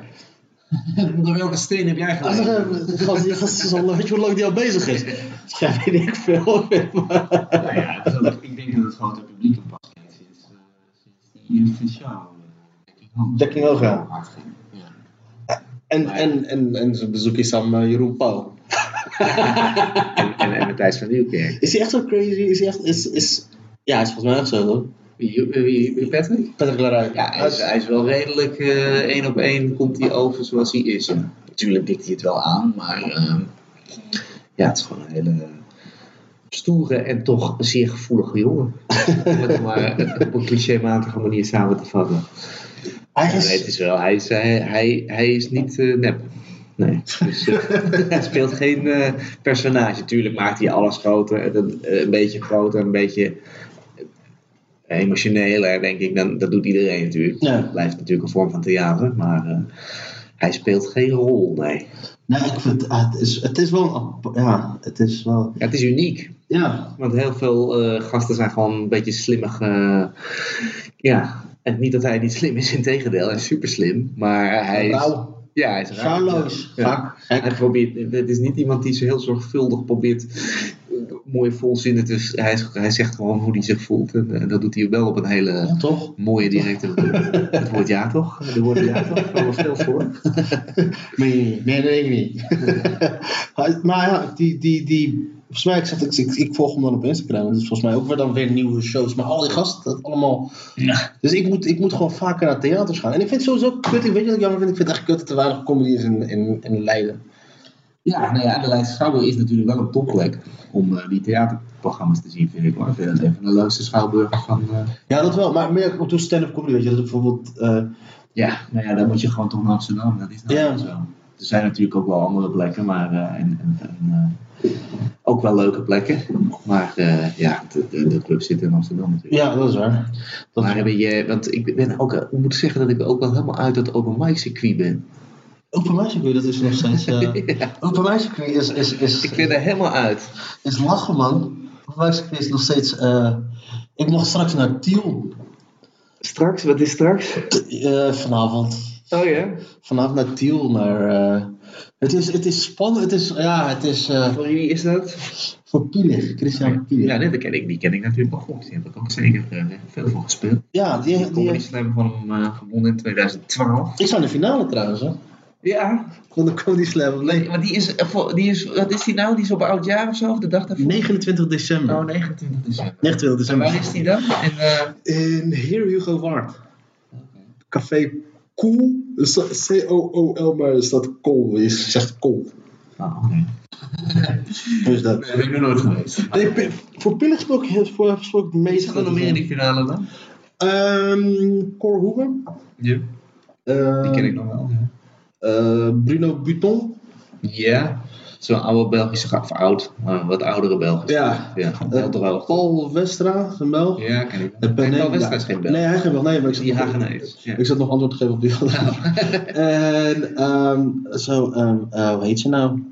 Onder welke steen heb jij eh, gast, die gast is al, weet je hoe lang die al bezig is? Ja, weet ik veel. Nou ja, ik denk dat het grote publiek hem pas kent sinds, eh, sinds die eerste show. eh, Dekking ging. Ja. En, en, en, en zijn bezoek is aan eh, Jeroen Pauw. En, en, en Matthijs van Nieuwkerk. Is hij echt zo crazy? Is hij echt, is, is, ja, hij is volgens mij echt zo, hoor. Wie, wie, wie Patrick? Patrick. Ja, hij is, hij is wel redelijk eh, één op één komt hij over zoals hij is. Ja. Natuurlijk dikt hij het wel aan, maar ehm, ja, het is gewoon een hele stoere en toch zeer gevoelige jongen. Om het maar op een clichématige manier samen te vatten. Hij Ja, nee, het is, is wel, hij is, hij, hij, hij is niet eh, nep. Nee, dus, eh, hij speelt geen eh, personage. Tuurlijk maakt hij alles groter, en dan, eh, een beetje groter, een beetje eh, emotioneler, denk ik. Dan, dat doet iedereen natuurlijk. Ja. Het blijft natuurlijk een vorm van theater, maar eh, hij speelt geen rol, nee. nee, ik vind, ah, het, is, het is wel, ja, het is wel, Ja, het is uniek, ja, want heel veel eh, gasten zijn gewoon een beetje slimmig. eh, ja, en niet dat hij niet slim is, in tegendeel, hij is super slim, maar hij is... Ja, hij is raar. Ja. Hij probeert, het is niet iemand die zo heel zorgvuldig probeert mooie volzinnen. Dus hij, hij zegt gewoon hoe hij zich voelt. En, en dat doet hij wel op een hele Ja, toch? mooie directe manier. Het woord ja toch? De woorden ja toch? Komen veel voor. Nee, nee, nee, niet. maar ja, die, die, die, volgens mij, ik, zeg, ik, ik, ik volg hem dan op Instagram. Dus volgens mij ook weer dan weer nieuwe shows. Maar al die gasten, dat allemaal. Dus ik moet, ik moet gewoon vaker naar theaters gaan. En ik vind het sowieso kut. Ik weet je wat ik jammer vind? Ik vind het echt kut dat er weinig comedy is in, in, in Leiden. Ja, nou ja, de Leidse Schouwburg is natuurlijk wel een topplek om eh, die theaterprogramma's te zien, vind ik hoor. Ik vind het een van de leukste schouwburgen van... eh, Ja, dat wel. Maar meer op stand-up comedy, weet je. Dat bijvoorbeeld... eh, Ja, nou ja, dan moet je gewoon toch naar Amsterdam. Dat is nou Ja. zo. Er zijn natuurlijk ook wel andere plekken, maar en, en, en, ook wel leuke plekken. Maar ja, de, de, de club zit in Amsterdam natuurlijk. ja, dat is waar. Dat is maar ben je, want ik ben ook, ik moet zeggen dat ik ook wel helemaal uit dat open mic circuit ben. Open Mic dat is nog steeds... eh Open Mic is, is, is, Ik ben er helemaal uit. is lachen, man. Open Mic is nog steeds... eh, ik mag straks naar Tiel. Straks, wat is straks? Eh, vanavond. Oh ja? Vanavond naar Tiel, naar... het, is, het is spannend. Het is... Ja, het is... Voor wie is dat? voor Pielig. Christian Pielig. Ja, nee, dat ken ik, die ken ik natuurlijk wel goed. Die heb ik ook zeker veel voor gespeeld. Ja, die, Die die, slam van hem gewonnen in 2012. ik sta in de finale trouwens, hè. Ja, Van de Comedy Slam. Nee, maar die is, eh, voor- die is, wat is die nou? Die is op oud jaar of zo? Of de dag daarvoor? 29 december. Oh, 29 december. 29 En december. waar is die dan? In, eh, In Heer Hugo Waard. Café Cool. C-O-O-L, maar er staat Kool. Je zegt Kool. Oh, oké. Dus dat. Nee, ben ik nog nooit geweest. Nee, Pi- voor Pillig gesproken voor gesproken het Wie meest. is er nog meer in die finale dan? Ehm Cor Hoeven. Ja. Eh, Die ken ik nog wel. Ja. Eh, Bruno Buton. Ja. Zo'n oude Belgische gast, of oud, maar wat oudere Belgische. Ja. Ja, Eh, heel droog. Paul Westra, zijn Belg. Ja, ken ik. Eh, Paul nee, Westra is geen Belg. Nee, hij is geen Belg. Nee, maar ik zat Die nog-. Ja. Ik zat nog antwoord te geven op die andere. en ehm, zo, eh, hoe heet ze nou?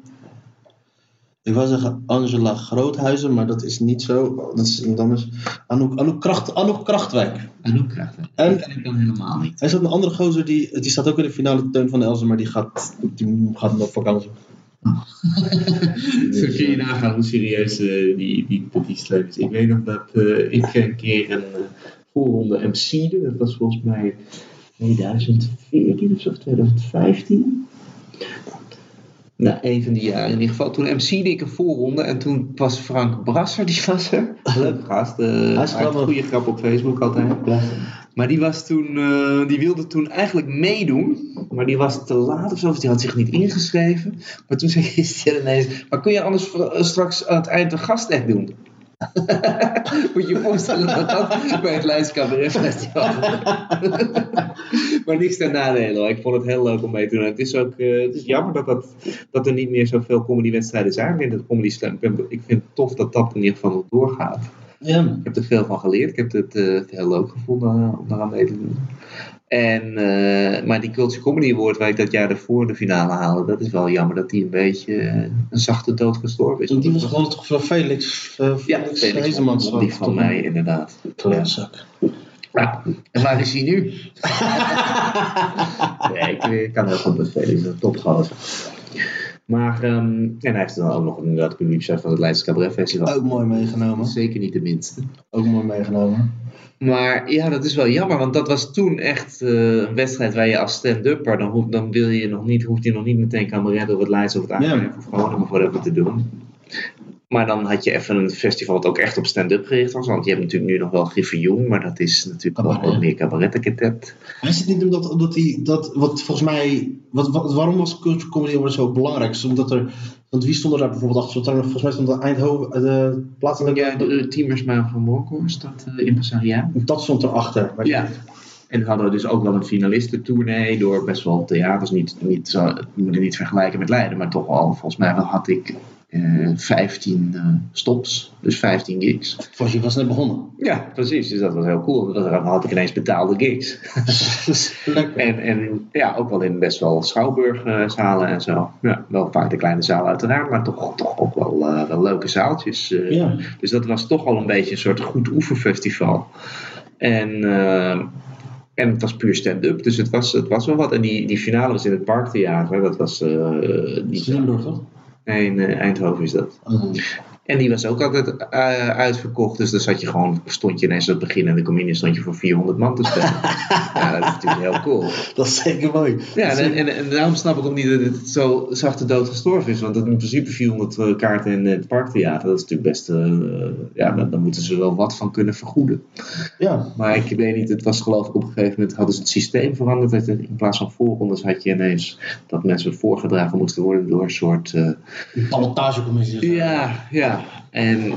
Ik wou zeggen Angela Groothuizen, maar dat is niet zo. Dat is iemand anders. Anouk, Anouk, Kracht, Anouk Krachtwijk. Krijgt hij? En- Dat ken ik dan helemaal niet. Er zat een andere gozer, die, die staat ook in de finale teun van Elzen, maar die gaat, die gaat op vakantie. Zo kun je nagaan hoe serieus eh, die, die, die slam is. Ik weet nog dat eh, ik een keer een uh, voorronde MC'de. Dat was volgens mij 2014 of zo, of 2015. Nou, een van die jaren in ieder geval. Toen MC'de ik een voorronde en toen was Frank Brasser, die was er. Leuke gast. Hij is maakt grappig. goede grap op Facebook altijd. Maar die, was toen, eh, die wilde toen eigenlijk meedoen, maar die was te laat of zo, of die had zich niet ingeschreven. Maar toen zei hij ineens, maar kun je anders eh, straks aan het eind een gast echt doen? Moet je je voorstellen dat dat bij het Leids Cabaret Festival Maar niks ten nadele hoor. Ik vond het heel leuk om mee te doen. Het is ook eh, het is jammer dat, dat, dat er niet meer zoveel comedywedstrijden zijn in de Comedy Slam. Ik, ik vind het tof dat dat in ieder geval nog doorgaat. Ja. Ik heb er veel van geleerd. Ik heb het eh, heel leuk gevonden om daaraan mee te doen. En, eh, maar die Culture Comedy Award waar ik dat jaar ervoor de finale haalde, dat is wel jammer dat die een beetje eh, een zachte dood gestorven is. Die was gewoon toch van Felix. Uh, ja, Felix, Felix Heizemans. vond die van mij inderdaad. Ja. Klootzak. Ja. En waar is hij nu? nee, ik, kan heel goed met Felix, een topgozer. Maar, ehm, en hij heeft dan ook nog inderdaad publiekschef van het Leidse Cabaret Festival. Ook mooi meegenomen. Zeker niet de minste. Ook mooi meegenomen. Maar ja, dat is wel jammer, want dat was toen echt eh, een wedstrijd waar je als stand-upper, dan, hoef, dan wil je nog niet, hoeft je nog niet meteen cabaret of het Leids of het Aangeven of Groningen voor hebben te doen. Maar dan had je even een festival dat ook echt op stand-up gericht was, want je hebt natuurlijk nu nog wel Griffioen, maar dat is natuurlijk wel Cabaret. wat meer cabaret Maar is het niet omdat, omdat die, dat, wat volgens mij, wat, wat, waarom was Comedy zo belangrijk? Is omdat er, want wie stond er daar bijvoorbeeld achter? Er, volgens mij stond er Eindhoven, eh, de plaatselijke, Ja, de, de Teamersma van Morkhorst, dat uh, impresariaat. dat stond erachter. Ja. En dan hadden we dus ook wel een finalistentournee door best wel theaters. Niet, niet, zo, ik moet het niet vergelijken met Leiden, maar toch al, volgens mij had ik eh 15 eh, stops, dus 15 gigs. Volgens je was net begonnen. Ja, precies. Dus dat was heel cool. Dan had ik ineens betaalde gigs. En, en ja, ook wel in best wel schouwburgzalen en zo. Ja, wel vaak de kleine zaal uiteraard, maar toch, toch ook wel, eh, wel leuke zaaltjes. eh. Ja. Dus dat was toch al een beetje een soort goed oefenfestival. En, eh, en het was puur stand-up, dus het was, het was wel wat. En die, die finale was in het Parktheater. Dat was... eh die toch? Nee, in eh, Eindhoven is dat. Oh. En die was ook altijd eh, uitverkocht. Dus dan zat je gewoon, stond je ineens aan het begin en de comedian stond je voor 400 man te spelen. ja, dat is natuurlijk heel cool. Dat is zeker mooi. Ja, en, en, en daarom snap ik ook niet dat het zo zachte dood gestorven is. Want dat in principe 400 eh, kaarten in het parktheater, dat is natuurlijk best... eh, ja, dan, dan moeten ze wel wat van kunnen vergoeden. Ja. Maar ik weet niet, het was geloof ik op een gegeven moment hadden ze het systeem veranderd. Dat er in plaats van voorrondes had je ineens dat mensen voorgedragen moesten worden door een soort... Die ballotagecommissie. ja, ja. En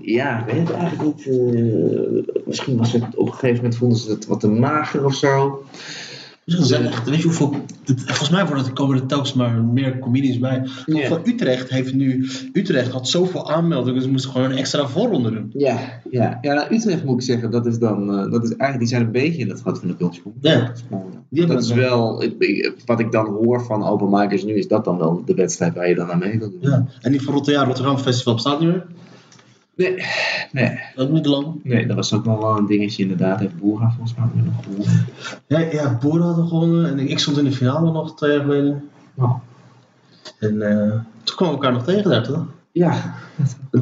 ja, weet het eigenlijk niet. eh, misschien was het op een gegeven moment vonden ze het wat te mager of zo. Dus zijn echt, weet je hoeveel. het- volgens mij worden er komen er telkens maar meer comedians bij. Ja. Van Utrecht heeft nu. Utrecht had zoveel aanmeldingen, dus ze moesten gewoon een extra voorronde doen. Ja, ja. ja nou, Utrecht moet ik zeggen, dat is dan, eh, dat is eigenlijk, die zijn een beetje in het gat van de cultuur. Ja. Dat is het wel, ik- wat ik dan hoor van open micers nu, is dat dan wel de wedstrijd waar je dan aan mee wil doen. Ja. En die van Rotterdam, Rotterdam Festival bestaat niet meer. Nee, nee, Ook niet lang. nee, dat was ook nog wel een dingetje inderdaad. Heeft Boera volgens mij ook nog gewonnen. Ja, ja Boer hadden gewonnen en ik stond in de finale nog twee jaar geleden. Oh. En eh, toen kwamen we elkaar nog tegen daar, toch? Ja,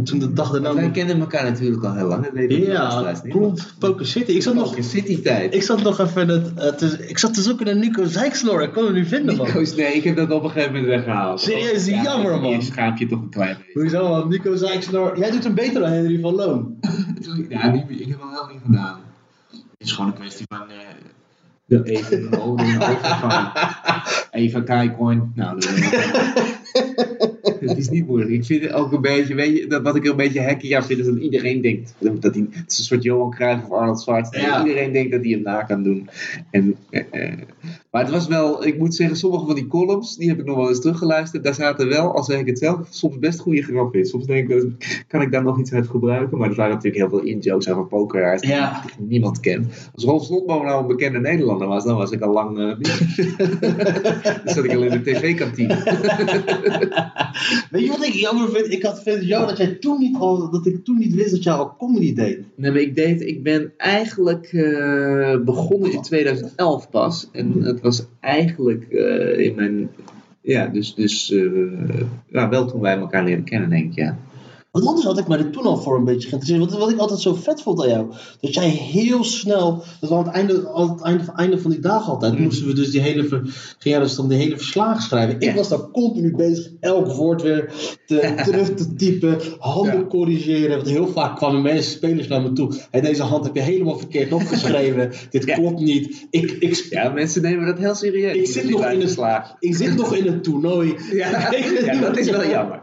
toen de dag daarna. wij kennen elkaar natuurlijk al heel lang. Dat ja, klopt. Poker City. Ik zat nog, Poker City tijd. ik zat nog even. Het, het is- ik zat te zoeken naar Nico Zijksnor. Ik kon hem niet vinden, man. Nico's, nee, ik heb dat op een gegeven moment weggehaald. Serieus, jammer, man. Je schaamt je toch een klein beetje. Hoezo, man? Nico Zijksnor. Jij doet hem beter dan Henry van Loon. Ja, die, ik heb wel heel niet gedaan. Het is gewoon een kwestie van de even een ode in de ogen van het is niet moeilijk. Ik vind het ook een beetje, weet je, dat wat ik een beetje hacky aan vind, is dat iedereen denkt dat hij, het is een soort Johan Cruijff of Arnold Schwarzenegger. Ja. Iedereen denkt dat hij hem na kan doen. En, eh, eh, maar het was wel, ik moet zeggen, sommige van die columns, die heb ik nog wel eens teruggeluisterd. Daar zaten wel, al zeg ik het zelf, soms best goede grappen in. Soms denk ik, kan ik daar nog iets uit gebruiken? Maar er waren natuurlijk heel veel in-jokes over pokeraars die Ja. niemand kent. Als Rolf Slotboom nou een bekende Nederlander was, dan was ik al lang... eh, dan zat ik al in de tv-kantine. Weet je wat ik jammer vind? Ik had vind jou dat jij toen niet al, dat ik toen niet wist dat jij al comedy deed. Nee, maar ik, deed, ik ben eigenlijk eh, begonnen in 2011 pas. En het was eigenlijk eh, in mijn... Ja, dus, dus eh, ja, wel toen wij elkaar leren kennen, denk ik, ja. Want anders had ik mij er toen al voor een beetje geïnteresseerd. Wat, wat ik altijd zo vet vond aan jou. Dat jij heel snel. Dat we aan het einde, aan het einde, einde van die dag altijd. Mhm. moesten we dus die hele. Ging jij dus dan die hele verslagen schrijven. Ik was daar continu bezig. Elk woord weer te, terug te typen. Handen Ja. corrigeren. Want heel vaak kwamen mensen, spelers naar me toe. Hey, deze hand heb je helemaal verkeerd opgeschreven. Dit Ja. klopt niet. Ik, ik, Ja, mensen nemen dat heel serieus. Ik zit nog in het- slagen. ik zit nog in het toernooi. Ja, ja, dat is wel jammer.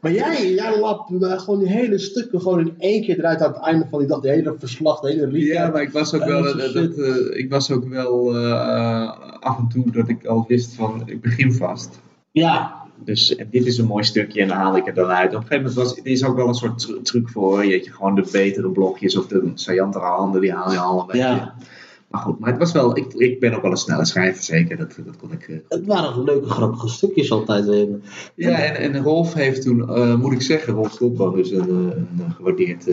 Maar jij, jij eh, gewoon die hele stukken gewoon in één keer eruit aan het einde van die dag. De hele verslag, de hele recap. Ja, maar ik was ook wel, dat dat, eh, ik was ook wel eh, af en toe dat ik al wist van, ik begin vast. Ja, Dus en dit is een mooi stukje en dan haal ik het dan uit. Op een gegeven moment was, er is ook wel een soort tru- truc voor, je, je gewoon de betere blokjes of de saillantere handen, die haal je al een beetje. Maar goed, maar het was wel, ik, ik ben ook wel een snelle schrijver zeker, dat, dat kon ik... eh, Het waren leuke, grappige stukjes altijd. eh. Ja, en, en Rolf heeft toen, eh, moet ik zeggen, Rolf Slotboom, dus een, eh, een gewaardeerd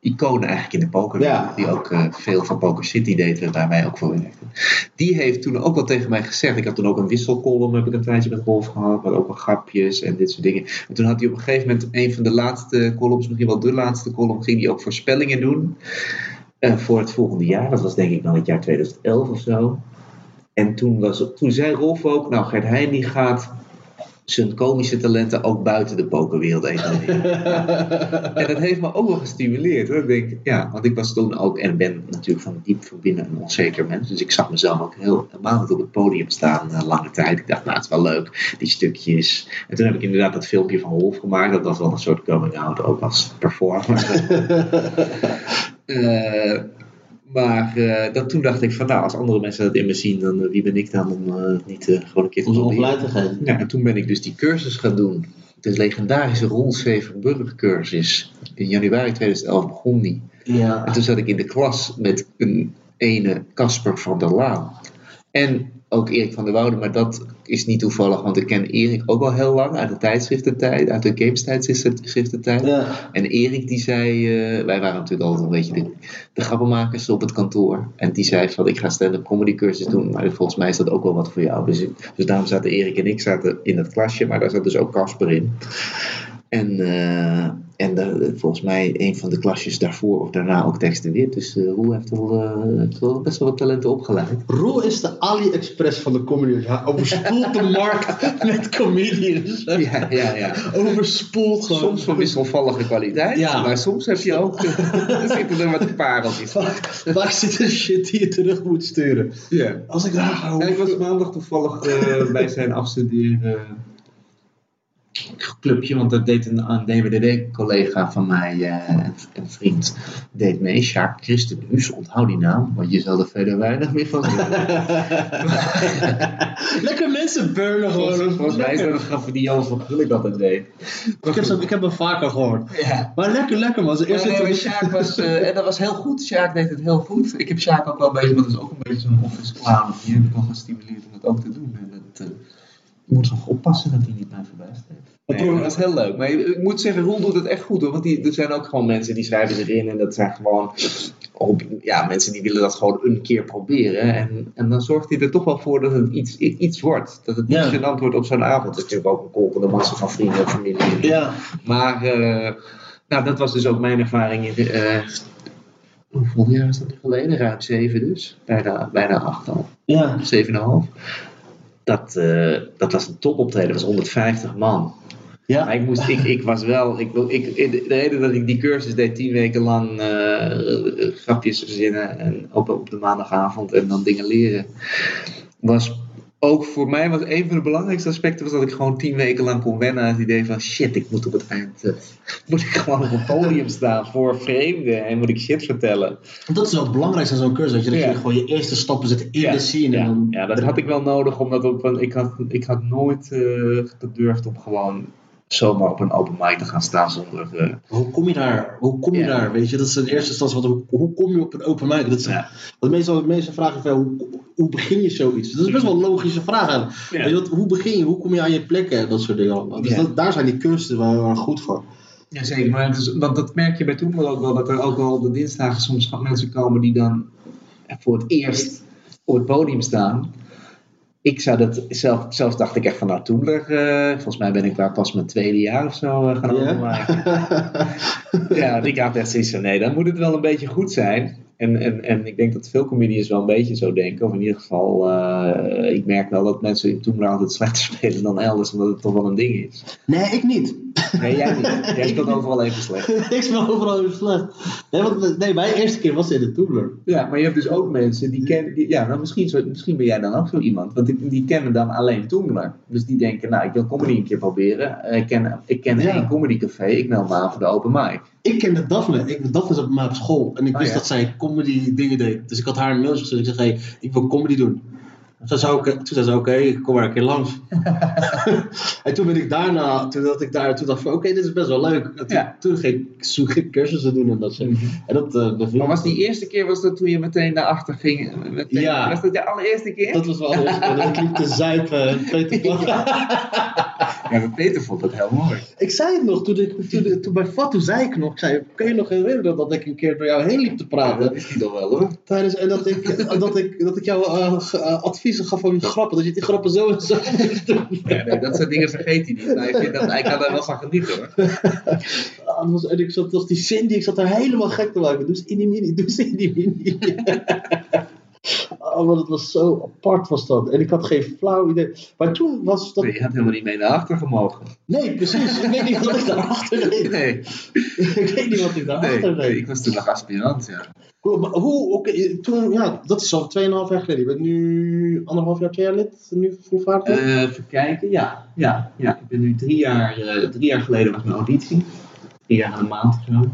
icoon eigenlijk in de poker. Ja. Die ook veel van Poker City deed, waar wij ook voor werkten. Die heeft toen ook wel tegen mij gezegd. Ik had toen ook een wisselcolumn, heb ik een tijdje met Rolf gehad, met ook wel grapjes en dit soort dingen. En toen had hij op een gegeven moment een van de laatste columns, misschien wel de laatste column, ging hij ook voorspellingen doen. Voor het volgende jaar. Dat was denk ik dan het jaar 2011 of zo. En toen, was, toen zei Rolf ook, nou Gert Heijn die gaat zijn komische talenten ook buiten de pokerwereld etaleren. en dat heeft me ook wel gestimuleerd. Hoor. Ik denk, ja, want ik was toen ook, en ben natuurlijk van diep van binnen een onzeker mens. Dus ik zag mezelf ook heel, niet op het podium staan eh, lange tijd. Ik dacht, nou het is wel leuk, die stukjes. En toen heb ik inderdaad dat filmpje van Rolf gemaakt. Dat was wel een soort coming out, ook als performer. Eh, maar eh, dat, toen dacht ik van, nou, als andere mensen dat in me zien, dan eh, wie ben ik dan om eh, niet gewoon een keer te proberen. te geven. Ja, en toen ben ik dus die cursus gaan doen. De legendarische Ron Zevenburg cursus. In januari 2011 begon die. En Ja. toen zat ik in de klas met een ene Casper van der Laan. En ook Erik van der Woude, maar dat is niet toevallig, want ik ken Erik ook al heel lang uit de tijdschriftentijd, uit de games tijdschriftentijd. Ja. En Erik die zei, eh, wij waren natuurlijk altijd een beetje de, de grappenmakers op het kantoor. En die zei van, ik ga stand-up comedy cursus doen, maar volgens mij is dat ook wel wat voor jou. Dus, dus daarom zaten Erik en ik zaten in het klasje, maar daar zat dus ook Casper in. En, eh, en de- volgens mij een van de klasjes daarvoor of daarna ook teksten Dus eh Roel heeft wel, eh, heeft wel best wel wat talenten opgeleid. Roel is de AliExpress van de comedy. Hij overspoelt de markt met comedians. Ja, ja, ja. Overspoelt gewoon. Soms van wisselvallige kwaliteit, Ja. maar soms heb je ook er zitten er wat pareltjes. Vaak, vaak zit er shit die je terug moet sturen. Ja. Als ik daar ga En ik was maandag toevallig eh, bij zijn afstuderen clubje, want dat deed een, een DWDD-collega van mij, eh, een, een vriend, deed mee, Sjaak Christenhuis, onthoud die naam, want je zal er verder weinig meer van. Lekker mensen burnen gewoon. Volgens mij is dat een grap die Jan van Gulik altijd deed. Ik heb, ze- ik heb hem vaker gehoord. Ja. Maar lekker, lekker man. Ze Ja, eerst nee, Sjaak was, eh, en dat was heel goed. Sjaak deed het heel goed. Ik heb Sjaak ook wel bezig, want dat is ook een beetje zo'n office clown. Die heb ik al gestimuleerd om dat ook te doen. En dat, eh, ik moet nog oppassen dat hij niet mij voorbij steekt. Nee, dat is heel leuk. Maar ik moet zeggen, Roel doet het echt goed hoor. Want die, er zijn ook gewoon mensen die schrijven zich in. En dat zijn gewoon op, ja, mensen die willen dat gewoon een keer proberen. En, en dan zorgt hij er toch wel voor dat het iets, iets wordt. Dat het niet Ja. gênant wordt op zo'n avond. Het is natuurlijk ook een kolkende massa van vrienden en familie. Ja. Maar eh, nou, dat was dus ook mijn ervaring in de, eh, hoeveel jaar is dat geleden? Ruim zeven dus. Bijna, bijna acht al. Ja. Zeven en een half. Dat, eh, dat was een topoptreden. Dat was 150 man. Ja. Maar ik, moest, ik, ik was wel... Ik, wil- ik, de reden dat ik die cursus deed, tien weken lang eh, grapjes verzinnen. En op, op de maandagavond en dan dingen leren. Was ook voor mij was een van de belangrijkste aspecten was dat ik gewoon tien weken lang kon wennen aan het idee van shit, ik moet op het eind eh, moet ik gewoon op een podium staan voor vreemden en moet ik shit vertellen. Dat is wel het belangrijkste aan zo'n cursus. Dat je, dat je gewoon je eerste stappen zet in Ja, de scene. ja, en dan ja, dat had ik wel nodig, omdat op, ik, had, ik had nooit eh, gedurfd om gewoon zomaar op een open mic te gaan staan zonder... eh, Hoe kom je daar? Hoe kom je daar? Weet je, dat is in eerste instantie. Wat, hoe, kom je op een open mic? Dat is, Ja. wat meestal mensen vragen van, hoe, hoe begin je zoiets? Dat is best wel een logische vraag. Weet je, wat, hoe begin je? Hoe kom je aan je plekken? en Dat soort dingen allemaal. Dus dat, daar zijn die kunsten wel heel erg goed voor. Ja, zeker. Maar het is, want dat merk je bij Toemel ook wel, dat er ook wel op de dinsdagen soms mensen komen die dan voor het eerst op het podium staan. Ik zou dat zelf, zelf dacht ik echt van nou Toemler, eh, volgens mij ben ik daar pas mijn tweede jaar of zo eh, gaan overmaken. ja, ik had echt zoiets van nee, dan moet het wel een beetje goed zijn. En, en, en ik denk dat veel comedians wel een beetje zo denken. Of in ieder geval, eh, ik merk wel dat mensen in Toemler altijd slechter spelen dan elders, omdat het toch wel een ding is. Nee, ik niet. Nee, jij niet. Jij speelt overal even slecht. ik speel overal weer slecht. Nee, want, nee, mijn eerste keer was in de Toebler. Ja, maar je hebt dus ook mensen die kennen, ja, nou misschien, zo, misschien ben jij dan ook zo iemand, want die, die kennen dan alleen Toemler. Dus die denken, nou, ik wil comedy een keer proberen. Ik ken, ik ken Ja. één comedycafé, ik meld me aan voor de open mic. Ik kende Daphne. Ik, Daphne zat bij mij op school. En ik Oh, wist ja. dat zij comedy dingen deed. Dus ik had haar een mailtje gestuurd. Ik zei, hey, ik wil comedy doen. Toen zei, ze, oké- toen zei ze, oké, ik kom maar een keer langs. en toen ben ik daarna, toen, dat ik daar, toen dacht ik van, oké, dit is best wel leuk. En toen, Ja. toen ging ik ik cursussen doen en dat soort. En dat uh, Maar was die eerste keer, was dat toen je meteen naar achter ging? eh, Meteen, Ja. Was dat de allereerste keer? Dat was wel alles. En ik liep te zuipen. en Peter Pan- Ja, maar Peter vond dat heel mooi. Ik zei het nog, toen, ik, toen, toen bij Fatou zei ik nog, ik zei, kun je nog herinneren dat ik een keer door jou heen liep te Ja, praten? dat is niet al wel hoor. Tijdens, en dat ik, dat ik, dat ik jou ge- eh, adviezen gaf je grappen, dat je die grappen zo en zo. Ja, nee, dat soort dingen vergeet hij niet. Maar ik, vind dat, ik kan daar wel van genieten hoor. Ah, was, en ik zat, was die Cindy, ik zat daar helemaal gek te maken. Doe eens in die mini, doe eens in die mini. Oh, maar het was zo apart was dat. En ik had geen flauw idee. Maar toen was dat... Nee, je had helemaal niet mee naar achter gemogen. Nee, precies. Ik weet niet wat ik daarachter deed. Nee, Ik weet niet wat ik daarachter nee, deed. ik was toen nog aspirant, ja. Cool, maar hoe, oké, toen, ja, dat is al 2,5 jaar geleden. Je bent nu anderhalf jaar, twee jaar lid, nu volvaardig? Eh, even kijken, ja, ja, ja. Ik ben nu drie jaar, eh, drie jaar geleden was mijn auditie. Drie jaar en een maand zo.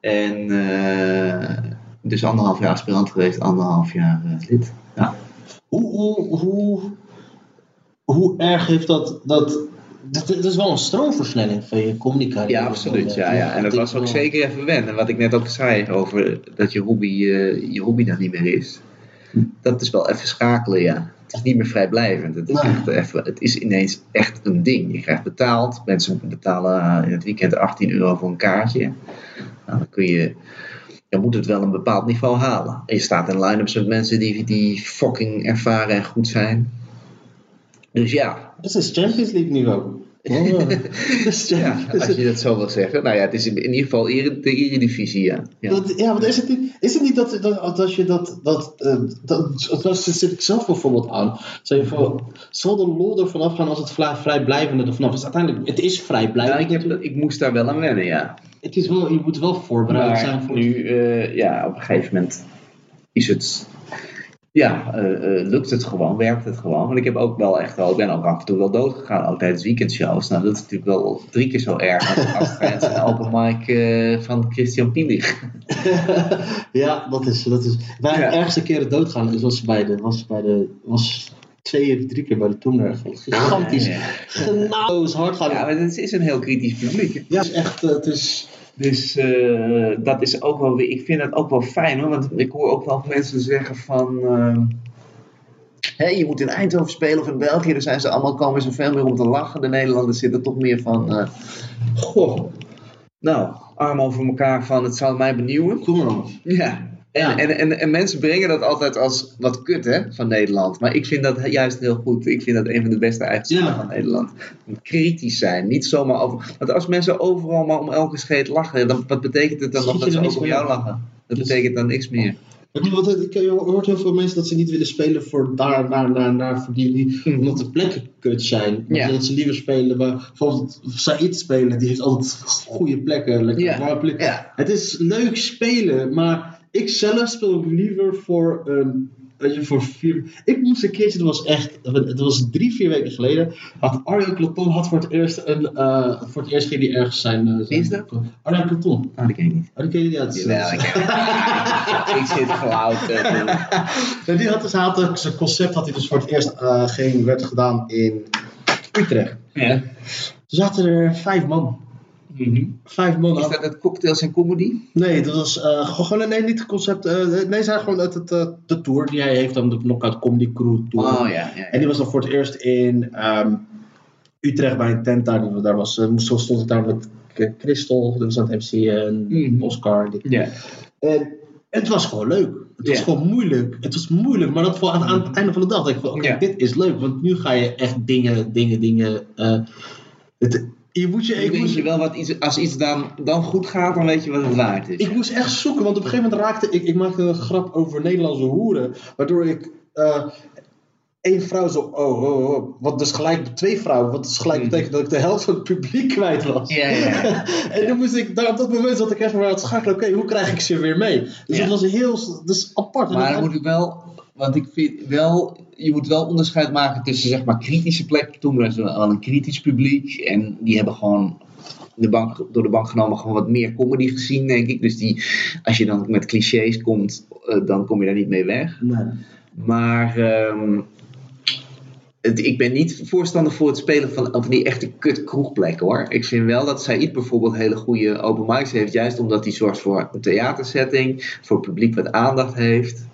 En eh, dus anderhalf jaar aspirant geweest, anderhalf jaar eh, lid. Ja. Hoe, hoe, hoe, hoe erg heeft dat, dat, dat, dat is wel een stroomversnelling van je communicatie. Ja, absoluut. Ja, ja. En dat was ook zeker even wennen. Wat ik net ook zei over dat je hobby, eh, je hobby dan niet meer is. Dat is wel even schakelen, ja. Het is niet meer vrijblijvend. Het is, echt even, het is ineens echt een ding. Je krijgt betaald. Mensen betalen eh, in het weekend 18 euro voor een kaartje. Nou, dan kun je... Dan moet het wel een bepaald niveau halen. En je staat in line-ups met mensen die, die fucking ervaren en goed zijn. Dus ja, Dat is Champions League niveau. Oh, dus, ja, Ja, als je dat zo wil zeggen. Nou ja, het is in, in ieder geval de Eredivisie, ja. ja. Dat, ja, want is het niet, is het niet dat, dat, dat als je dat, dat, eh, dat, dat zit ik zelf bijvoorbeeld aan. Zeg je van, zal de lol er vanaf gaan als het vrij, vrijblijvende er vanaf is? Uiteindelijk, het is vrijblijvend. ik, heb, dat- ik moest daar wel aan wennen, ja. het is wel, je moet wel voorbereid zijn voor nu, eh, ja, op een gegeven moment is het... Ja, eh, lukt het gewoon, werkt het gewoon. Want ik heb ook wel echt wel, ik ben ook af en toe wel dood gegaan, ook tijdens weekendshows. Nou, dat is natuurlijk wel drie keer zo erg als, tijdens een open mic eh, van Christian Pielig. Ja, dat is, dat is. Bij Ja. de ergste keren doodgaan is was bij de, was bij de, was twee of drie keer bij de Toener. Gigantisch, Ja, ja. hard gaan. Ja, Ja, maar het is een heel kritisch publiek. het is echt, het is, Dus eh, dat is ook wel weer, ik vind dat ook wel fijn hoor, want ik hoor ook wel mensen zeggen van, ehm, hé, je moet in Eindhoven spelen of in België, daar zijn ze allemaal komen ze veel meer om te lachen. De Nederlanders zitten toch meer van, eh, goh, nou, arm over elkaar van, het zou mij benieuwen. kom maar. Ja. En, Ja. en, en, en mensen brengen dat altijd als wat kut hè, van Nederland. Maar ik vind dat juist heel goed. Ik vind dat een van de beste eigenschappen Ja. van Nederland. Kritisch zijn, niet zomaar over... Want als mensen overal maar om elke scheet lachen, dan, wat betekent het dan nog je dat ze ook mee jou lachen? Dat Dus- betekent dan niks meer. Wat- ik- Je hoort heel veel mensen dat ze niet willen spelen voor daar, daar, daar, daar, voor die, die Mhm. omdat de plekken kut zijn. Ja. Dat ze liever spelen, waar, bijvoorbeeld Said spelen, die heeft altijd goede plekken, lekker Ja. warme plekken. Ja. Het is leuk spelen, maar ik zelf speel liever voor een. Weet je, voor vier. Ik moest een keertje, dat was echt. Het was drie, vier weken geleden. Had Arjen Claton had voor het eerst een. eh, voor het eerst ging hij ergens zijn. eh, zijn is dat? Arjen Claton. Ah, dat ken ik niet. Oh, die ken je niet? Is- Jawel, ik. Ik zit. Ja, die had dus, had ook- zijn concept had hij dus voor het eerst eh, ging, werd gedaan in Utrecht. Ja. Toen zaten er vijf man. Mhm. Vijf man. Is dat het cocktails en comedy? Nee, dat was eh, gewoon, nee, niet het concept. eh, nee, ze zijn gewoon uit het, eh, de tour die hij heeft, dan de Knockout Comedy Crew Tour. Oh ja, ja. En die was dan voor het eerst in ehm, Utrecht bij een tent daar. Die- Daar was, zo stond het daar met Christel, dat was aan het MC en Mhm. Oscar. Die- Ja. En het was gewoon leuk. Het was gewoon moeilijk. Het was moeilijk, maar dat voor aan, aan het einde van de dag dacht ik van, oké, dit is leuk. Want nu ga je echt dingen, dingen, dingen... eh, het, je moet je, Ik ik, weet moest, je wel, wat iets, als iets dan, dan goed gaat, dan weet je wat het waard is. ik moest echt zoeken, want op een gegeven moment raakte ik... Ik maakte een grap over Nederlandse hoeren, waardoor ik... eh één vrouw zo, oh, oh, oh, wat dus gelijk twee vrouwen, wat dus gelijk Mhm. betekent dat ik de helft van het publiek kwijt was. Ja, ja. en dan moest ik, daar op dat moment zat ik echt maar aan het schakelen, oké, hoe krijg ik ze weer mee? Dus dat was heel, dus apart. Maar dan moet ik wel, want ik vind wel, je moet wel onderscheid maken tussen zeg maar kritische plekken. Toen was er wel een kritisch publiek en die hebben gewoon de bank, door de bank genomen gewoon wat meer comedy gezien, denk ik. Dus die, als je dan met clichés komt, eh, dan kom je daar niet mee weg. Nee. Maar ehm, het, ik ben niet voorstander voor het spelen van, van die echte kut kroegplekken hoor. Ik vind wel dat Said bijvoorbeeld hele goede open mics heeft. Juist omdat hij zorgt voor een theatersetting. Voor het publiek wat aandacht heeft.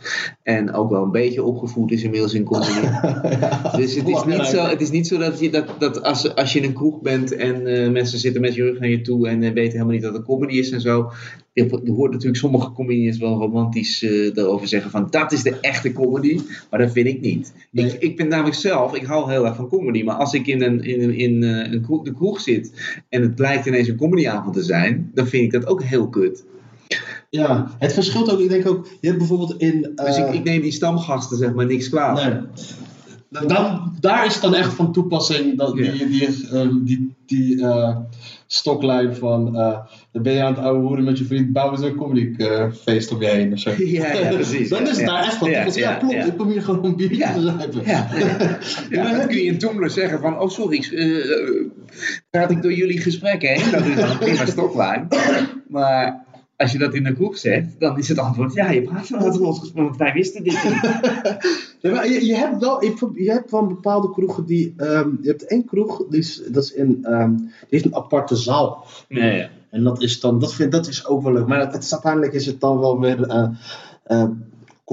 En ook wel een beetje opgevoed is inmiddels in comedy. dus het is, niet zo, het is niet zo dat, je, dat, dat als, als je in een kroeg bent en eh, mensen zitten met je rug naar je toe en eh, weten helemaal niet dat het comedy is en zo. Je, hoort natuurlijk sommige comedians wel romantisch eh daarover zeggen van dat is de echte comedy. Maar dat vind ik niet. Nee. Ik, ik ben namelijk zelf, ik hou heel erg van comedy. Maar als ik in, een, in, een- in eh, een kroeg, de kroeg zit en het blijkt ineens een comedyavond te zijn, dan vind ik dat ook heel kut. Ja, het verschilt ook, ik denk ook, je hebt bijvoorbeeld in... Dus eh, ik, ik neem die stamgasten zeg maar niks kwalijk. Nee. Dan, daar is het dan echt van toepassing dat die, die, ehm, die, die eh, stoklijn van eh, dan ben je aan het ouwe hoeren met je vriend, bouwen ze een comedy eh, feest om je heen of zo. Ja, ja, precies. dan is het Ja, daar echt van toepassing. Ja, ja, klopt, ja. ik kom hier gewoon een biertje Ja. te zuipen. Ja, ja, dan kun je in Toemler zeggen van, oh sorry, eh, praat ik door jullie gesprek heen? Dat is een prima stoklijn. Maar als je dat in een kroeg zegt, dan is het antwoord, ja, je praat vanuit ons gesprek, want wij wisten dit niet. Nee, maar je, je hebt wel, je hebt wel bepaalde kroegen die, ehm, je hebt één kroeg, die is, dat is in, ehm, die heeft een aparte zaal. Nee, ja. En dat is dan, dat, vind, dat is ook wel leuk. Maar het, uiteindelijk is het dan wel weer, eh, eh,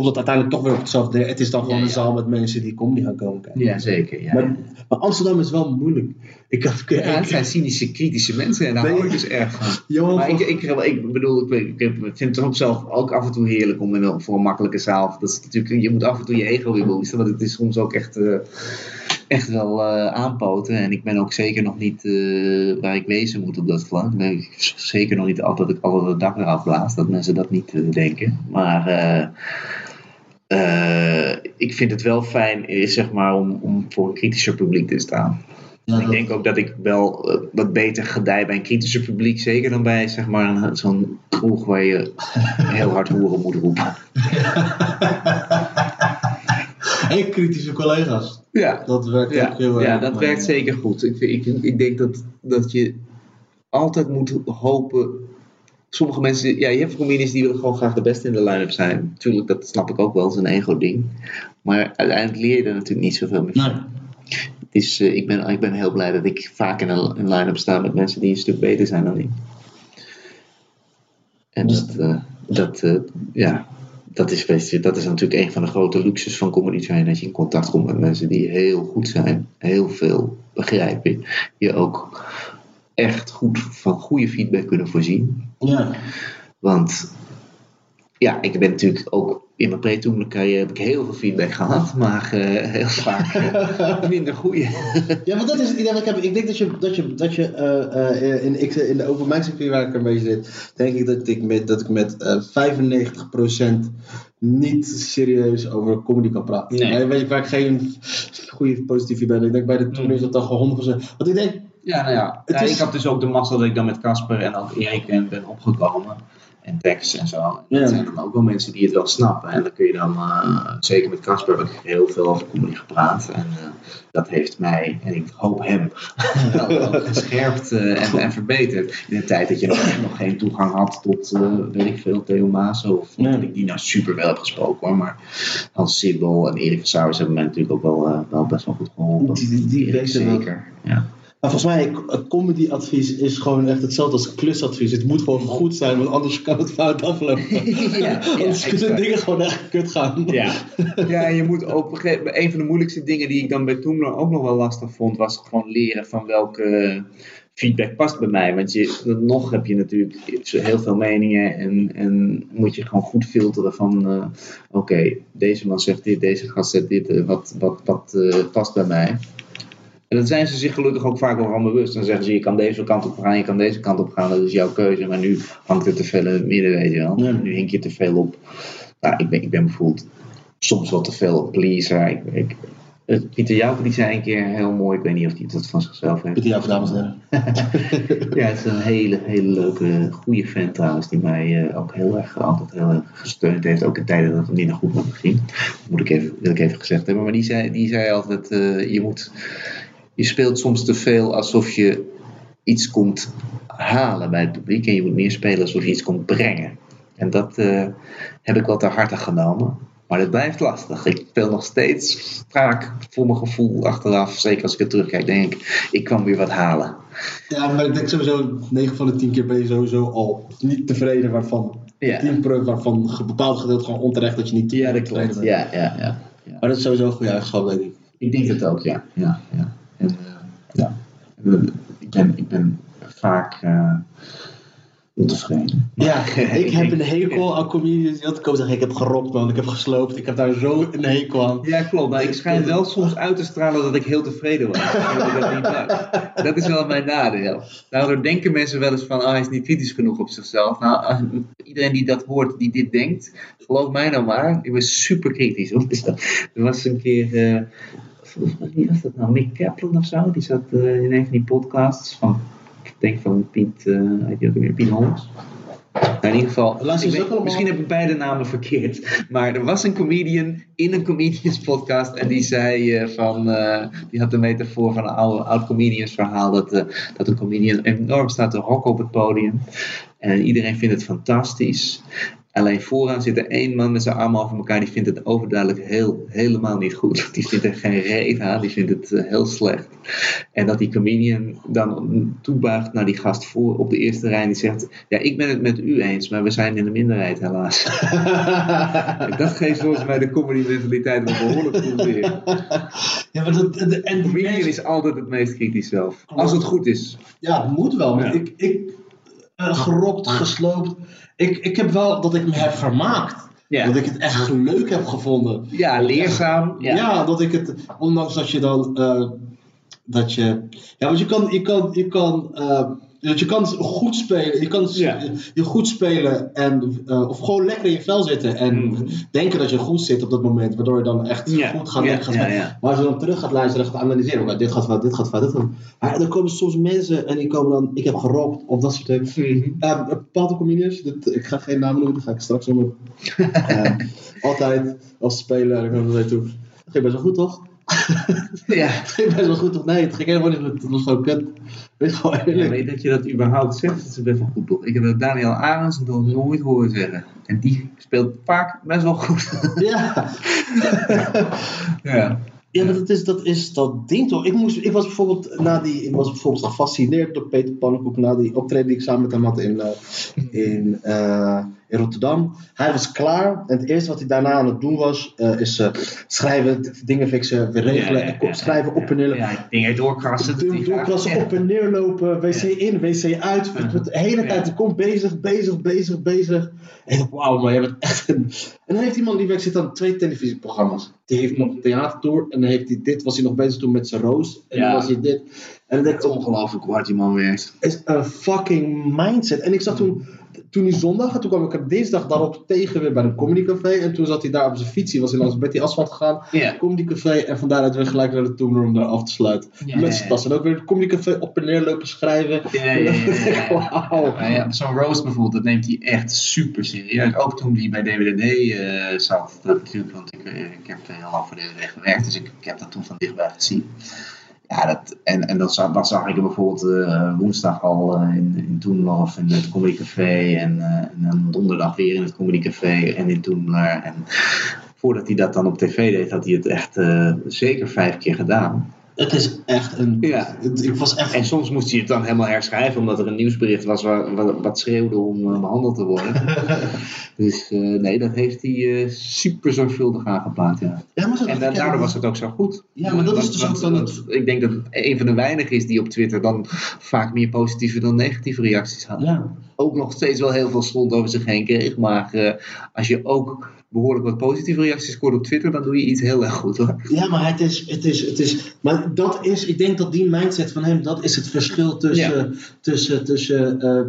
komt het uiteindelijk toch weer op hetzelfde. Het is dan gewoon Ja, een zaal met mensen die comedy gaan komen kijken. ja, zeker. Ja. Maar, maar Amsterdam is wel moeilijk. Ik had, ik, Ja, het zijn cynische, kritische mensen en daar hou ik dus erg van. Johan Maar ik, ik, ik bedoel, ik, vind het ook zelf ook af en toe heerlijk om in een, voor een makkelijke zaal. Dat is natuurlijk, je moet af en toe je ego weer boosten, want het is soms ook echt. eh, echt wel eh, aanpoten. En ik ben ook zeker nog niet eh, waar ik wezen moet op dat vlak. Ik ben zeker nog niet altijd dat ik het dak eraf blaas. Dat mensen dat niet denken. Maar eh, ik vind het wel fijn eh, zeg maar, om, om voor een kritischer publiek te staan. Ja, Ik denk ook dat ik wel eh, wat beter gedij bij een kritischer publiek. Zeker dan bij zeg maar, zo'n kroeg waar je heel hard hoeren moet roepen. En kritische collega's. Ja, Dat werkt ja, ook heel ja dat werkt zeker goed. Ik, ik, ik denk dat, dat je altijd moet hopen. Sommige mensen, ja, je hebt comedians die willen gewoon graag de beste in de line-up zijn. Tuurlijk, dat snap ik ook wel, dat is een ego-ding. Maar uiteindelijk leer je er natuurlijk niet zoveel meer van. Nee. Eh, ik, ben, ik ben heel blij dat ik vaak in een, een line-up sta met mensen die een stuk beter zijn dan ik. En Dus- dat, eh, dat, eh, ja, dat, is, dat is natuurlijk een van de grote luxes van comedy train. Dat je in contact komt met mensen die heel goed zijn, heel veel begrijpen. Je ook echt goed van goede feedback kunnen voorzien. Ja. Want ja, ik ben natuurlijk ook in mijn pre-toenlijke carrière heb ik heel veel feedback gehad, maar eh, heel vaak eh, minder goede. Ja, want dat is het idee wat ik heb. Ik denk dat je, dat je, dat je eh, eh, in, ik, in de open circuit waar ik ermee zit, denk ik dat ik met, dat ik met eh 95% niet serieus over comedy kan praten. Nee. Weet je, waar ik geen goede positieve ben. Ik denk bij de toen is dat dan gewoon 100%. Want ik denk, Ja, nou ja. Het Ja, is- Ik had dus ook de mazzel dat ik dan met Casper en ook Erik en ben opgekomen. En Tex en zo. En Ja. Dat zijn dan ook wel mensen die het wel snappen. En dan kun je dan, eh, zeker met Casper heb ik heel veel over comedy gepraat. En eh, dat heeft mij, en ik hoop hem, wel gescherpt eh, en, en verbeterd. In de tijd dat je nog, nog geen toegang had tot, weet ik veel, Theo Maas. Of Ja. dat ik die nou super wel heb gesproken hoor. Maar Hans Sibbel en Erik van Sauers hebben mij natuurlijk ook wel, wel best wel goed geholpen. Die- die- zeker. Ja. Maar volgens mij, comedyadvies is gewoon echt hetzelfde als klusadvies. Het moet gewoon goed zijn, want anders kan het fout aflopen. Ja, anders kunnen exact. dingen gewoon echt kut gaan. Ja. ja, je moet op een gegeven moment. Een van de moeilijkste dingen die ik dan bij Toemler ook nog wel lastig vond, was gewoon leren van welke feedback past bij mij. Want je, nog heb je natuurlijk heel veel meningen en, en moet je gewoon goed filteren van eh, oké, deze man zegt dit, deze gast zegt dit, eh, wat, wat, wat eh, past bij mij. En dan zijn ze zich gelukkig ook vaak wel van bewust. Dan zeggen ze, je kan deze kant op gaan, je kan deze kant op gaan, dat is jouw keuze. Maar nu hangt er te veel in het midden, weet je wel. Nu hink je te veel op. Nou, ik ben, ik ben bijvoorbeeld soms wel te veel pleaser. Ik, ik, Pieter Jouke die zei een keer heel mooi, ik weet niet of hij dat van zichzelf heeft. Pieter Jouw, dames en heren. Ja, het is een hele, hele leuke, goede fan trouwens, die mij eh, ook heel erg, altijd heel erg gesteund heeft, ook in tijden dat het niet nog goed met me ging. Moet ik even, wil ik even gezegd hebben. Maar die zei, die zei altijd, eh, je moet, je speelt soms te veel alsof je iets komt halen bij het publiek en je moet meer spelen alsof je iets komt brengen. En dat eh, heb ik wel ter harte genomen. Maar het blijft lastig. Ik speel nog steeds vaak voor mijn gevoel achteraf. Zeker als ik het terugkijk, denk ik, ik kwam weer wat halen. Ja, maar ik denk sowieso 9 van de 10 keer ben je sowieso al niet tevreden, waarvan Ja. 10 pro, waarvan een bepaald gedeelte gewoon onterecht dat je niet Ja, dat tevreden klopt. bent. Ja, ja, ja. ja. Maar dat is sowieso een goede eigenschap, denk ik. Ik denk het ook, ja. ja, ja. En, eh, ja. En, ik, ben, ik ben vaak eh, ontevreden. Ja, ik heb een hekel aan comedians die altijd komen zeggen, ik heb gerokt man, ik heb gesloopt, ik heb daar zo een hekel aan. Ja, klopt. Maar ik schijn wel soms uit te stralen dat ik heel tevreden was. Dat dat. Dat is wel mijn nadeel. Daardoor denken mensen wel eens van, ah, hij is niet kritisch genoeg op zichzelf. Nou, ah, iedereen die dat hoort, die dit denkt, geloof mij nou maar, ik ben super kritisch. Er was een keer, eh, wie was dat nou, Mick Kaplan of zo? Die zat eh, in een van die podcasts van, ik denk van Piet, eh heet die ook weer, Piet Holmes. Nou, in ieder geval, ik weet- allemaal? misschien heb ik beide namen verkeerd. Maar er was een comedian in een comedians podcast en die zei eh, van, eh, die had de metafoor van een oude, oud comedians verhaal dat, eh, dat een comedian enorm staat te rocken op het podium. En iedereen vindt het fantastisch. Alleen vooraan zit er één man met zijn armen over elkaar, die vindt het overduidelijk heel, helemaal niet goed. Die vindt er geen reet aan, die vindt het eh, heel slecht. En dat die comedian dan toebuigt naar die gast voor op de eerste rij en die zegt: Ja, ik ben het met u eens, maar we zijn in de minderheid helaas. Dat geeft volgens mij de comedy mentaliteit wel behoorlijk goed weer. Ja, maar dat, en, en Comedian is altijd het meest kritisch zelf. Als het goed is. Ja, het moet wel. Ja. Ik, ik gerokt, gesloopt. Ik, ik heb wel dat ik me heb vermaakt. Ja. Dat ik het echt leuk heb gevonden. Ja, leerzaam. Ja. Ja. dat ik het, ondanks dat je dan, eh, dat je, ja, want je kan, je kan, je kan, eh, dus je kan goed spelen, je kan Ja. je goed spelen en, eh, of gewoon lekker in je vel zitten en Mhm. denken dat je goed zit op dat moment, waardoor je dan echt Ja. goed gaat, Ja, gaat spelen. ja. Maar als je dan terug gaat luisteren en gaat analyseren, oké, dit gaat fout, dit gaat fout, dit gaat. Maar er komen soms mensen en die komen dan, ik heb gerookt of dat soort dingen. Mhm. Uh, bepaalde comedians, dit, ik ga geen namen noemen, dat ga ik straks noemen. Eh, altijd als speler, ik kom toe. Het ging best wel goed, toch? Ja. Het ging best wel goed, toch? Nee, het ging helemaal niet goed. Het was gewoon kut. Weet gewoon Ja, eerlijk. weet dat je dat überhaupt zegt, dat is best wel goed toch? Ik heb dat Daniel Arends nog nooit horen zeggen. En die speelt vaak best wel goed. Ja. ja. Ja, maar dat is, dat is dat ding toch? Ik, moest, ik was bijvoorbeeld na die, ik was bijvoorbeeld gefascineerd door Peter Pannenkoek na die optreden die ik samen met hem had in, eh, in, eh, in Rotterdam. Hij was klaar en het eerste wat hij daarna aan het doen was, eh, is eh, schrijven, dingen fixen, weer regelen, en kop schrijven, op en neer. Ja, dingen doorkrassen. dat Door- die Doorklassen graag- op en neer lopen, wc in, wc uit. Ja. De hele tijd, hij komt bezig, bezig, bezig, bezig. En ik dacht, wauw, maar je bent echt een... En dan heeft iemand die werkt zit aan twee televisieprogramma's. Die heeft nog een theatertour en dan heeft hij dit, was hij nog bezig toen met zijn roos. En Ja. dan was hij dit. En dan denk ik, Het is ongelooflijk hoe hard die man werkt. is een fucking mindset. En ik zag toen, toen die zondag, en toen kwam ik hem dinsdag daarop tegen weer bij een comedycafé. En toen zat hij daar op zijn fiets, hij was in langs Betty Asphalt gegaan. Ja. Comedycafé en van daaruit weer gelijk naar de Toomler om daar af te sluiten. Ja, Met zijn tas. En ook weer het comedycafé op en neer lopen schrijven. Ja, ja, ja, Zo'n roast bijvoorbeeld, dat neemt hij echt super serieus. Ook toen hij bij DWDD eh, zat, dat natuurlijk, want ik, eh, ik heb heel lang voor DWD gewerkt, dus ik, ik heb dat toen van dichtbij gezien. Ja, dat, en, en dan, zag, dan zag ik bijvoorbeeld eh, woensdag al eh, in, in Toenlof in het Comedy Café en, eh, en dan donderdag weer in het Comedy Café en in Toenler. En voordat hij dat dan op tv deed, had hij het echt eh, zeker vijf keer gedaan. Het is echt een... Ja. het- ik was echt... En soms moest hij het dan helemaal herschrijven, omdat er een nieuwsbericht was waar, wat, wat schreeuwde om eh, behandeld te worden. dus eh, nee, dat heeft hij eh, super zorgvuldig aangepakt. Ja. Ja, maar zo En da- daardoor was het ook zo goed. Ja, maar dat is dus want- ook dan het- Ik denk dat het een van de weinigen is die op Twitter dan vaak meer positieve dan negatieve reacties had. Ja. Ook nog steeds wel heel veel stond over zich heen kreeg. Maar als je ook behoorlijk wat positieve reacties scoort op Twitter, dan doe je iets heel erg goed hoor. Ja, maar het is, het is, het is, maar dat is, ik denk dat die mindset van hem, dat is het verschil tussen, tussen, tussen eh,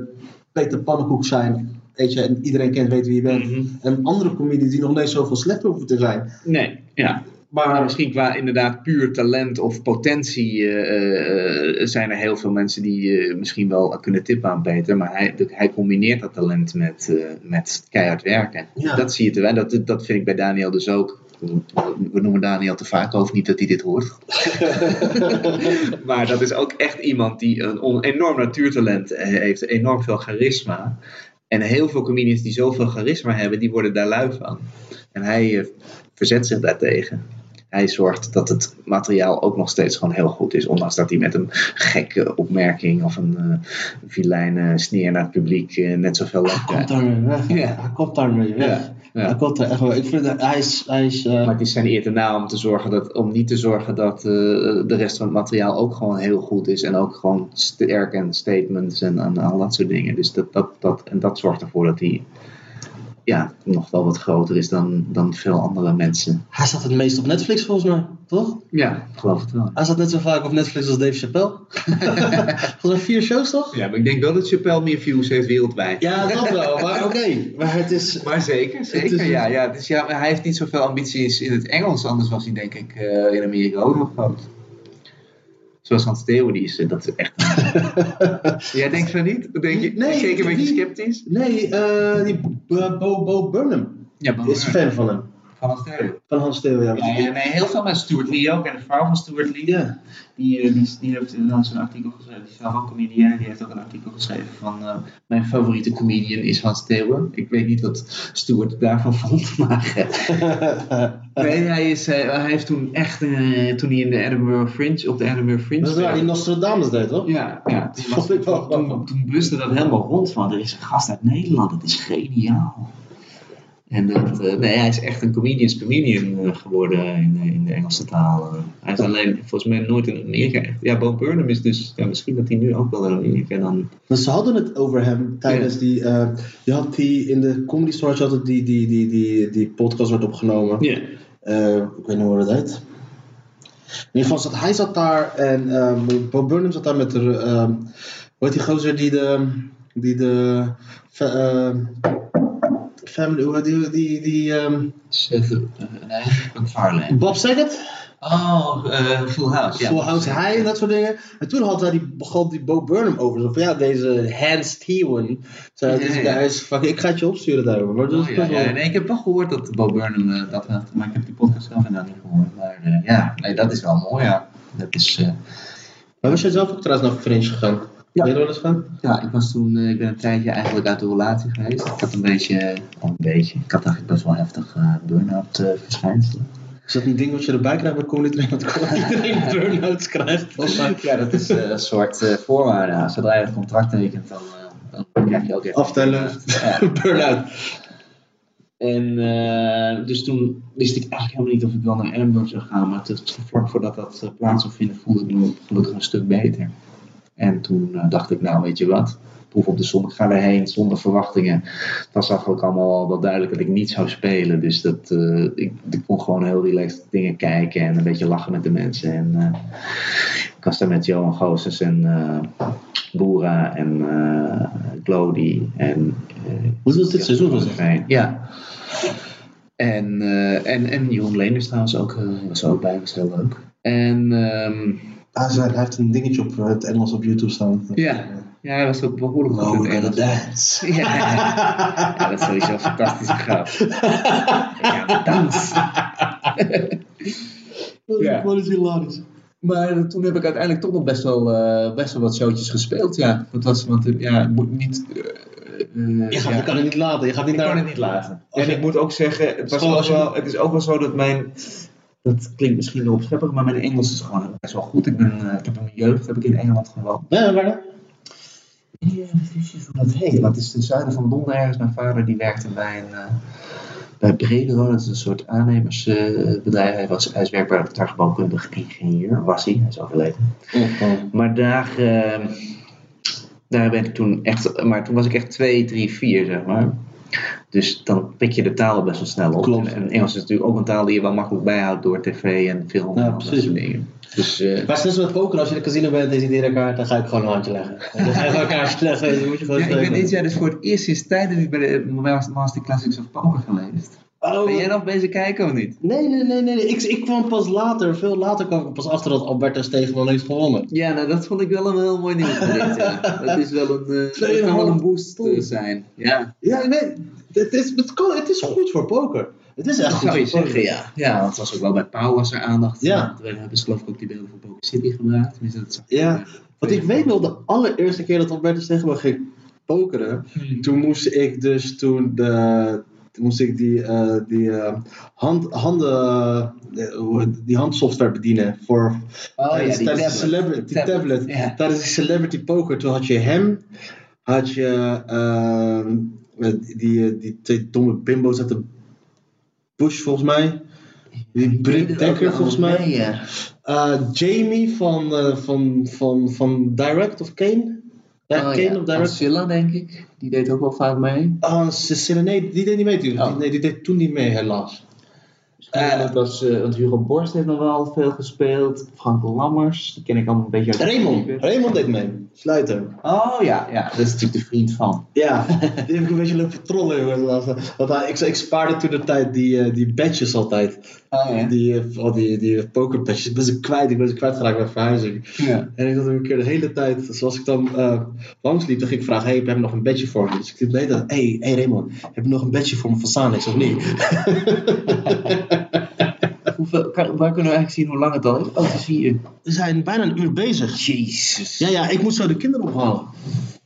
Peter Pannenkoek zijn, weet je, en iedereen kent, weet wie je bent, Mhm. en andere comedians die nog niet zoveel slechter hoeven te zijn. Nee, ja. Maar, misschien qua inderdaad puur talent of potentie eh, eh, zijn er heel veel mensen die eh, misschien wel kunnen tippen aan Peter. Maar hij, hij combineert dat talent met, eh, met keihard werken. Ja. Dat zie je te weinig. Dat, dat vind ik bij Daniel dus ook. We noemen Daniel te vaak over, niet dat hij dit hoort. maar dat is ook echt iemand die een enorm natuurtalent eh, heeft, enorm veel charisma. En heel veel comedians die zoveel charisma hebben, die worden daar lui van. En hij eh, verzet zich daartegen. Hij zorgt dat het materiaal ook nog steeds gewoon heel goed is. Ondanks dat hij met een gekke opmerking of een uh, vilijne sneer naar het publiek uh, net zoveel hij komt daarmee weg. Ja. Hij komt daarmee weg. Ja. Ja. Hij komt er echt wel. Ik vind dat hij is. Hij is uh... Maar het is zijn eer te na om, te zorgen dat, om niet te zorgen dat de rest van het materiaal ook gewoon heel goed is. En ook gewoon sterk en statements en, en al dat soort dingen. Dus dat, dat, dat, en dat zorgt ervoor dat hij ja, nog wel wat groter is dan, dan veel andere mensen. Hij staat het meest op Netflix volgens mij, toch? Ja, geloof het wel. Hij staat net zo vaak op Netflix als Dave Chappelle. volgens mij vier shows, toch? Ja, maar ik denk wel dat Chappelle meer views heeft wereldwijd. Ja, dat wel. Maar oké, okay. maar het is... Maar zeker, zeker. is- ja, ja, dus ja, maar hij heeft niet zoveel ambities in het Engels. Anders was hij denk ik uh, in Amerika ook nog groot. Zoals Hans Theo, die is uh, dat is echt. Jij denkt van niet? Wat denk je? Nee, keek een beetje sceptisch. Nee, uh, die Bo, Bo, Bo Burnham Ja, maar is fan van hem. Van Hans Theo. Van Hans Theo, ja. Ja, ja, nee, heel veel met Stuart Lee ook. En de vrouw van Stuart Lee. Ja. Die, die, die heeft dan zo'n artikel geschreven. Die is zelf ook comedian. Die heeft ook een artikel geschreven van... Uh, mijn favoriete comedian is Hans Theo. Ik weet niet wat Stuart daarvan vond. Maar nee, hij, is, hij heeft toen echt... uh, toen hij in de Edinburgh Fringe... Op de Edinburgh Fringe... Dat is waar die Nostradamus deed, toch? Ja, ja. Toen, toen, toen buste dat helemaal rond van... Er is een gast uit Nederland. Dat is geniaal. En dat, eh, nee, hij is echt een comedian's comedian eh, geworden in, de- in de Engelse taal. hij is alleen volgens mij nooit in Amerika echt. Ja, Bo Burnham is dus. Ja, misschien dat hij nu ook wel in Amerika dan. Ze hadden het over hem tijdens die. eh, je had die in de Comedy Store had het die, die, die, die, die podcast werd opgenomen. Ja. Ik weet niet hoe dat heet. In ieder geval zat hij zat daar en Bob Burnham zat daar met de. hoe heet die gozer die de. Die de. Fa- family. Hoe die. die, die ehm, Seth, uh, nee, McFarlane. Bob Saget? Oh, eh, Full House. Ja. Full House hij en dat soort dingen. En toen had hij die, begon die Bo Burnham over. Zo van ja, deze Hans Steven. Zei, Ja, ja. is fuck, ik ga het je opsturen daarover. Maar dat Oh, ja, wel- nee, ik heb wel gehoord dat Bo Burnham eh, dat had, maar ik heb die podcast zelf inderdaad niet gehoord. Maar eh, ja, nee, dat is wel mooi, ja. Dat is, eh, Maar was jij zelf ook trouwens naar Fringe gegaan? Ja. Ben je er wel eens gaan? Ja, ik was toen, eh, ik ben een tijdje eigenlijk uit de relatie geweest. Ik had een beetje, een beetje, ik had eigenlijk best wel heftig eh burn-out eh, verschijnselen. Is dat een ding wat je erbij krijgt bij Comedy Train? Dat iedereen burn-outs krijgt? Ja, dat is een soort eh, voorwaarde. Ja, Zodra je het contract tekent, dan, eh, dan krijg je ook even... Aftellen. Ja. burn-out. En dus toen wist ik eigenlijk helemaal niet of ik wel naar Edinburgh zou gaan. Maar het, vlak voordat dat plaats zou vinden, voelde ik me gelukkig een stuk beter. En toen eh, dacht ik, nou weet je wat, proef op de zon, ik ga erheen zonder verwachtingen. Het was eigenlijk allemaal al wel duidelijk dat ik niet zou spelen. Dus dat, eh, ik, ik kon gewoon heel relaxed dingen kijken en een beetje lachen met de mensen. En eh, ik was daar met Johan Goossens en Boera en Glody en... Hoe was dit seizoen? Was het? Ja. En, en, en Jeroen Leenders trouwens ook, was ook bij, was heel leuk. En ehm, Ah, ze- hij heeft een dingetje op het Engels op YouTube staan. ja, ja, hij was ook behoorlijk goed in Oh, gonna Engels. dance. Ja, ja, dat is sowieso een fantastische grap. Ja, dans. Ja. Wat is hilarisch. Maar toen heb ik uiteindelijk toch nog best wel, eh, best wel wat showtjes gespeeld, ja. Dat was, want eh, ja, moet niet... eh, eh, Je, gaat, ja. je kan het niet laten. Je gaat niet Ik naar... kan het niet laten. En je- ik moet ook zeggen, het, was ook wel, het is ook wel zo dat mijn... Dat klinkt misschien wel opschepperig, maar mijn Engels is gewoon best wel goed. Ik, ben, eh, ik heb in mijn jeugd heb ik in Engeland gewoond. Ja, waar dan? Hoe dat heet. Dat is ten zuiden van Londen ergens. Mijn vader die werkte bij een... eh, bij Bredero, dat is een soort aannemersbedrijf. hij, was, hij is werkbaar tuigbouwkundig ingenieur, was hij. Hij is overleden. Maar daar, eh, daar ben ik toen echt, maar toen was ik echt 2, 3, 4 zeg maar. Dus dan pik je de taal best wel snel op. Klopt. En, en Engels is natuurlijk ook een taal die je wel makkelijk bijhoudt door tv en film Ja, en dat precies. soort dingen. Dus eh, Maar met poker, als je de casino bent en je ziet iedereen kaart, dan ga ik gewoon een handje leggen. En dan ga je gewoon een kaartje leggen en dan moet je gewoon ja, ik ben dit jaar dus voor het eerst sinds tijden bij de Master Master Classics of Poker geweest. Oh, Ben jij nog bezig kijken of niet? Nee, nee, nee, nee. Ik, ik kwam pas later, veel later kwam ik pas achter dat Alberto Stegeman heeft gewonnen. Ja, nou dat vond ik wel een heel mooi nieuwsbericht. ja. Dat is wel een, eh, dat kan wel een boost ton. eh, zijn. Ja, Ja, nee, het is, het, kan, het is goed voor poker. Het is echt dat goed zou je voor poker. ja. Ja, want was ook wel bij Pauw was er aandacht. Ja. Toen hebben ze geloof ik ook die beelden voor Poker City gebruikt. Tenminste, dat Ja, Want ik weet nog, de allereerste keer dat Alberto Stegeman ging pokeren, Hmm. toen moest ik dus toen de, toen moest ik die, eh, die eh, hand, handen, eh, die handsoftware bedienen voor Oh ja, die tijdens tablet. Die. Tijdens die celebrity poker, toen had je hem, had je ehm, die, die, die twee domme bimbo's uit de bush volgens mij. Die Britt Dekker volgens mij. mee, ja. Jamie van, van, van, van Direct of Kane? Ja, Oh, Kane ja. of Direct. Silla, denk ik. Die deed ook wel vaak mee. Ah, Cecilia, nee, die deed niet mee. Die, Oh. nee, die deed toen niet mee, helaas. Eh, Eh, dat was, eh, want Hugo Borst heeft nog wel veel gespeeld. Frank Lammers, die ken ik allemaal een beetje uit Raymond. Raymond deed mee. Sluiter. Oh ja, ja, dat is natuurlijk de vriend van. Ja, die heb ik een beetje lopen trollen. Want hij, ik, ik spaarde toen de tijd die, eh, die badges altijd. Oh ja. Die, eh, al die, die pokerbadges. Ik ben ze kwijt. Ik ben ze kwijtgeraakt bij verhuizing. ja. En ik had hem een keer de hele tijd, zoals ik dan eh langs liep, dan ging ik vragen, hey, heb je nog een badge voor me? Dus ik liep de hele tijd, hey, hey Raymond, heb je nog een badge voor me van Sanix of niet? Hoeveel, kan, waar kunnen we eigenlijk zien hoe lang het al is? Oh, het is vier uur. We zijn bijna een uur bezig. Jezus. Ja, ja, ik moet zo de kinderen ophalen.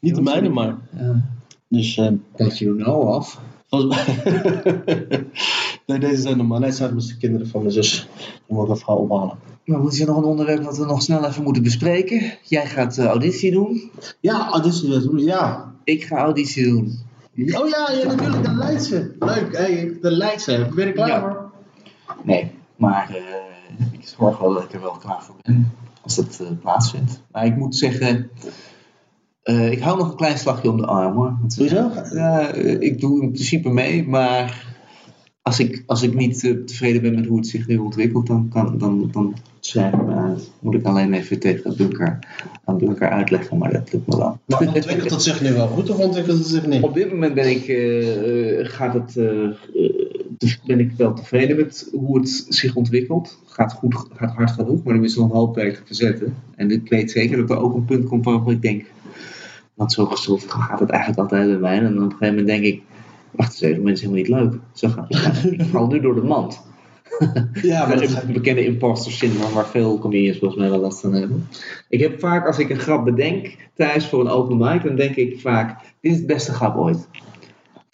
Niet de mijne, maar. Ja. Dus, eh Dat you know of. nee, deze zijn normaal. Nee, het zijn met de kinderen van mijn zus. Die moet even gaan ophalen. Maar is er nog een onderwerp wat we nog snel even moeten bespreken? Jij gaat eh, auditie doen. Ja, auditie, ja. Ik ga auditie doen. Oh ja, ja, natuurlijk, de Leidse. Leuk, hey, de Leidse. Ben ik klaar Ja. voor? Nee, maar eh, ik zorg wel dat ik er wel klaar voor ben als dat eh, plaatsvindt. Maar ik moet zeggen, eh, ik hou nog een klein slagje om de arm hoor. Hoezo? Ja, eh, ik doe in principe mee, maar als ik, als ik niet eh, tevreden ben met hoe het zich nu ontwikkelt, dan, kan, dan, dan schrijf ik me uit. Moet ik alleen even tegen Dunker, aan Dunker uitleggen, maar dat lukt me wel. Maar ontwikkelt het zich nu wel goed of ontwikkelt het zich niet? Op dit moment ben ik, eh, eh, gaat het, eh, eh, te- ben ik wel tevreden met hoe het zich ontwikkelt. Gaat, goed, gaat hard genoeg, maar er is nog een hoop werk te verzetten. En ik weet zeker dat er ook een punt komt waarop ik denk, want zo, zo gaat het eigenlijk altijd bij mij. En dan op een gegeven moment denk ik, wacht eens even, mensen is helemaal niet leuk. Zo het. ik val nu door de mand. Ja, maar Dat een bekende imposter syndroom waar veel comedians volgens mij wel last van hebben. Ik heb vaak, als ik een grap bedenk thuis voor een open mic, dan denk ik vaak, dit is het beste grap ooit.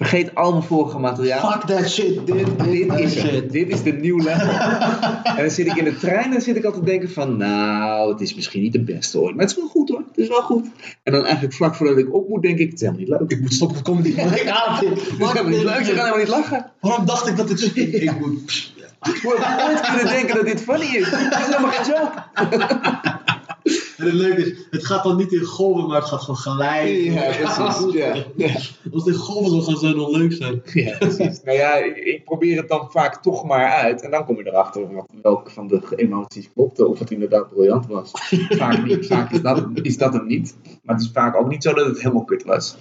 Vergeet al mijn vorige materiaal. Fuck that shit, dit, dit, Dit is, het. shit. dit is de nieuw level. en dan zit ik in de trein en dan zit ik altijd te denken van, nou, het is misschien niet de beste ooit. Maar het is wel goed hoor, het is wel goed. En dan eigenlijk vlak voordat ik op moet, denk ik, het is helemaal niet leuk. Ik moet stoppen met comedy. Ik haat dit. Het is helemaal niet leuk, ze gaan helemaal niet lachen. Waarom dacht ik dat dit zo Ik moet... Hoe heb ik ooit kunnen denken dat dit funny is? Het is helemaal geen joke. En het leuke is, het gaat dan niet in golven, maar het gaat gewoon gelijk. Ja, precies. Ja, ja. Als het in golven zou gaan, zou het nog leuk zijn. Ja, precies. Nou ja, ik, probeer het dan vaak toch maar uit. En dan kom je erachter wat, welke van de emoties klopte. Of het inderdaad briljant was. Vaak niet. Vaak is dat, is dat hem niet. Maar het is vaak ook niet zo dat het helemaal kut was.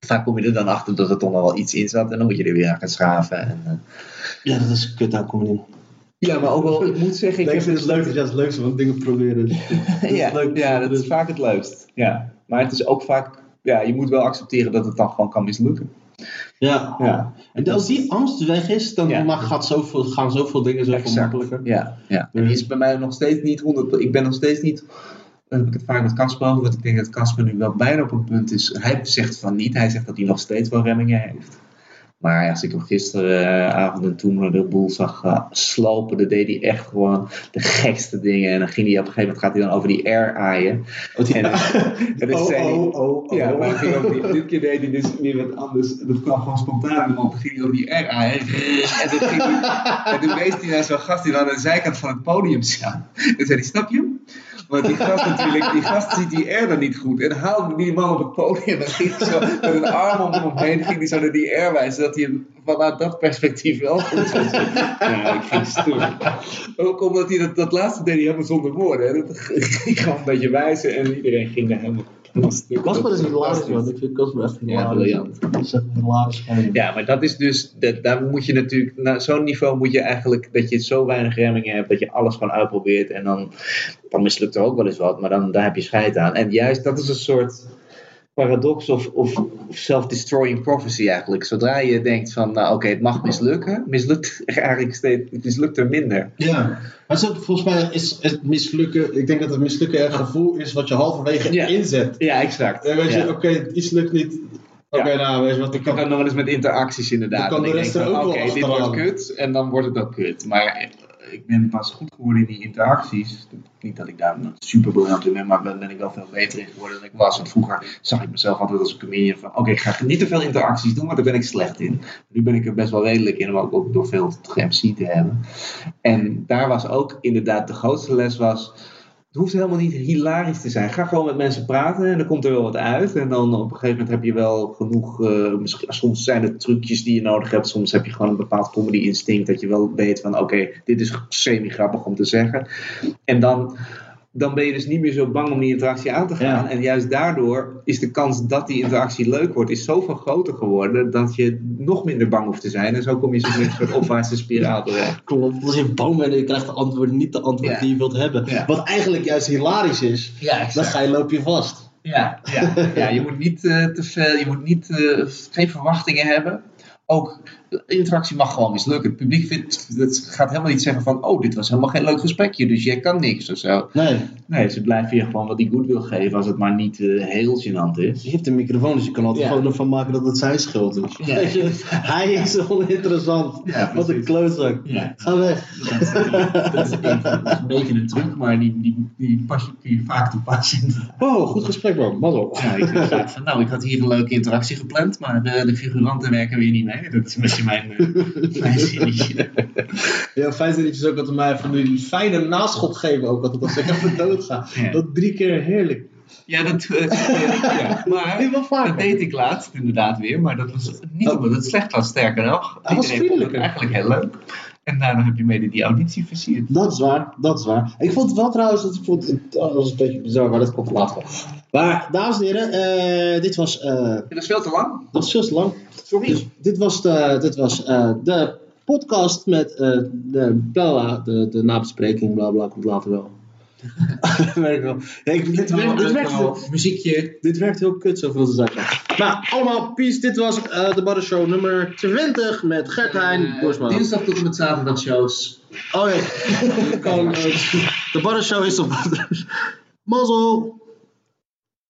Vaak kom je er dan achter dat er toch nog wel iets in zat. En dan moet je er weer aan gaan schaven. En, eh, Ja, dat is kut aan comedy. Ja, maar ook wel, ik moet zeggen... Ik heb vind het leuk dat jij het leukste van dingen proberen. Dat is ja, leuk. ja, dat is vaak het leukst. Ja. Maar het is ook vaak... Ja, je moet wel accepteren dat het dan gewoon kan mislukken. Ja. Ja. En als die angst weg is, dan Ja. mag, gaat zoveel, gaan zoveel dingen zoveel Exact. makkelijker. Ja, ja. En die is bij mij nog steeds niet 100. Ik ben nog steeds niet. Dan heb ik het vaak met Casper over, want ik denk dat Casper nu wel bijna op een punt is. Hij zegt van niet, hij zegt dat hij nog steeds wel remmingen heeft. Maar als ik hem gisteravond en toen de boel zag eh, slopen, dan deed hij echt gewoon de gekste dingen. En dan ging hij op een gegeven moment gaat hij dan over die air aaien. Oh, En, en dan Oh, zei oh, oh, oh. Ja, maar die- dit keer deed hij dus weer wat anders. Dat kwam gewoon spontaan in mond. Dan ging hij over die R aan. En, dan ging hij, en toen wees hij naar zo'n gast die aan de zijkant van het podium zat. En zei hij, snap je Want die gast natuurlijk, die gast ziet die R dan niet goed. En haalde die man op het podium en ging zo met een arm om hem heen, ging hij zo naar die R wijzen, zodat hij hem vanuit dat perspectief wel goed zou zien. Ja, ik ging stoer. Ook omdat hij dat, dat laatste deed hij helemaal zonder woorden. hè. Dat ging gewoon een beetje wijzen en iedereen ging daar helemaal. Casper is hilarisch, man. Ik vind Casper echt hilarisch. Ja, briljant. Dat is echt hilarisch. Ja, maar dat is dus, dat, daar moet je natuurlijk, naar zo'n niveau moet je eigenlijk, dat je zo weinig remmingen hebt, dat je alles gewoon uitprobeert en dan, dan mislukt er ook wel eens wat, maar dan daar heb je scheid aan. En juist, dat is een soort paradox of, of, of self-destroying prophecy eigenlijk. Zodra je denkt van, nou oké, het mag mislukken, mislukt er eigenlijk steeds, het mislukt er minder. Ja, maar zo, volgens mij is het mislukken, ik denk dat het mislukken een gevoel is wat je halverwege Ja. inzet. Ja, exact. En weet je, Ja. oké, iets lukt niet. Oké, Ja. nou, weet je wat, ik kan... nog wel eens met interacties inderdaad. Dan kan de rest er ook oké, wel dit wordt kut en dan wordt het ook kut. Maar ik ben pas goed geworden in die interacties. Niet dat ik daar super briljant in ben, maar ben ben ik wel veel beter in geworden dan ik was. Want vroeger zag ik mezelf altijd als een comedian van, oké, ik ga niet te veel interacties doen, want daar ben ik slecht in. Nu ben ik er best wel redelijk in, maar ook- door veel ge-MC te hebben. En daar was ook inderdaad de grootste les was, het hoeft helemaal niet hilarisch te zijn. Ga gewoon met mensen praten en dan komt er wel wat uit. En dan op een gegeven moment heb je wel genoeg. eh, soms zijn het trucjes die je nodig hebt. Soms heb je gewoon een bepaald comedy instinct. Dat je wel weet van oké, dit is semi-grappig om te zeggen. En dan, dan ben je dus niet meer zo bang om die interactie aan te gaan. Ja. En juist daardoor is de kans dat die interactie leuk wordt, is zoveel groter geworden. Dat je nog minder bang hoeft te zijn. En zo kom je zo in een soort opwaartse spiraal terecht. Klopt, als je bang bent en je krijgt de antwoorden niet de antwoord Ja. die je wilt hebben. Wat eigenlijk juist hilarisch is, dan ga je, loop je vast. Ja, ja, ja je moet niet eh, te veel, je moet niet, eh, geen verwachtingen hebben. Ook interactie mag gewoon mislukken. Het publiek vindt, het gaat helemaal niet zeggen van, oh, dit was helemaal geen leuk gesprekje, dus jij kan niks of zo. Nee, Nee, ze blijven je gewoon wat die goed wil geven als het maar niet eh, heel gênant is. je hebt een microfoon, dus je kan altijd Ja. gewoon ervan maken dat het zijn schuld is. Ja. Weet je, Hij is oninteressant. Ja, Wat een klootzak. Ja. Ga weg. Dat is, dat is een, dat is een beetje een truc, maar die, die, die pas je, kun je vaak toepassen. Oh, goed gesprek man. Mazzel. Ja, ik van, nou, ik had hier een leuke interactie gepland, maar de, de figuranten werken weer niet mee. Dat is beetje mijn, eh, mijn zinnetje. Ja, fijn zinnetjes ook altijd mij van die fijne naschot geven ook altijd als ik even doodga. Ja. Dat drie keer heerlijk. Ja, dat, eh, ja, maar dat deed ik laatst inderdaad weer, maar dat was niet omdat het slecht was, sterker nog. Hij was vriendelijker. eigenlijk heel leuk. En daarna heb je mede die auditie versierd. Dat is waar, dat is waar. Ik vond het wel trouwens, dat, ik vond, dat was een beetje bizar, maar dat komt later. Maar, dames en heren, eh, dit was, eh, Dat is veel te lang. dat was veel te lang. Sorry. Dus dit was de, dit was, eh, de podcast met eh, de, bla, bla, de, de nabespreking, bla bla, komt later wel. Ik wel. Ja, ik, dit, werkt, dit, werkt, muziekje. dit werkt heel kut zo veel te zeggen. Nou, allemaal peace. Dit was eh, de Butter Show nummer 20 met Gert Heijn, Eh, Boersma. dinsdag tot en met zaterdag shows. Oh ja, kan, de Butter Show is op Mazzel.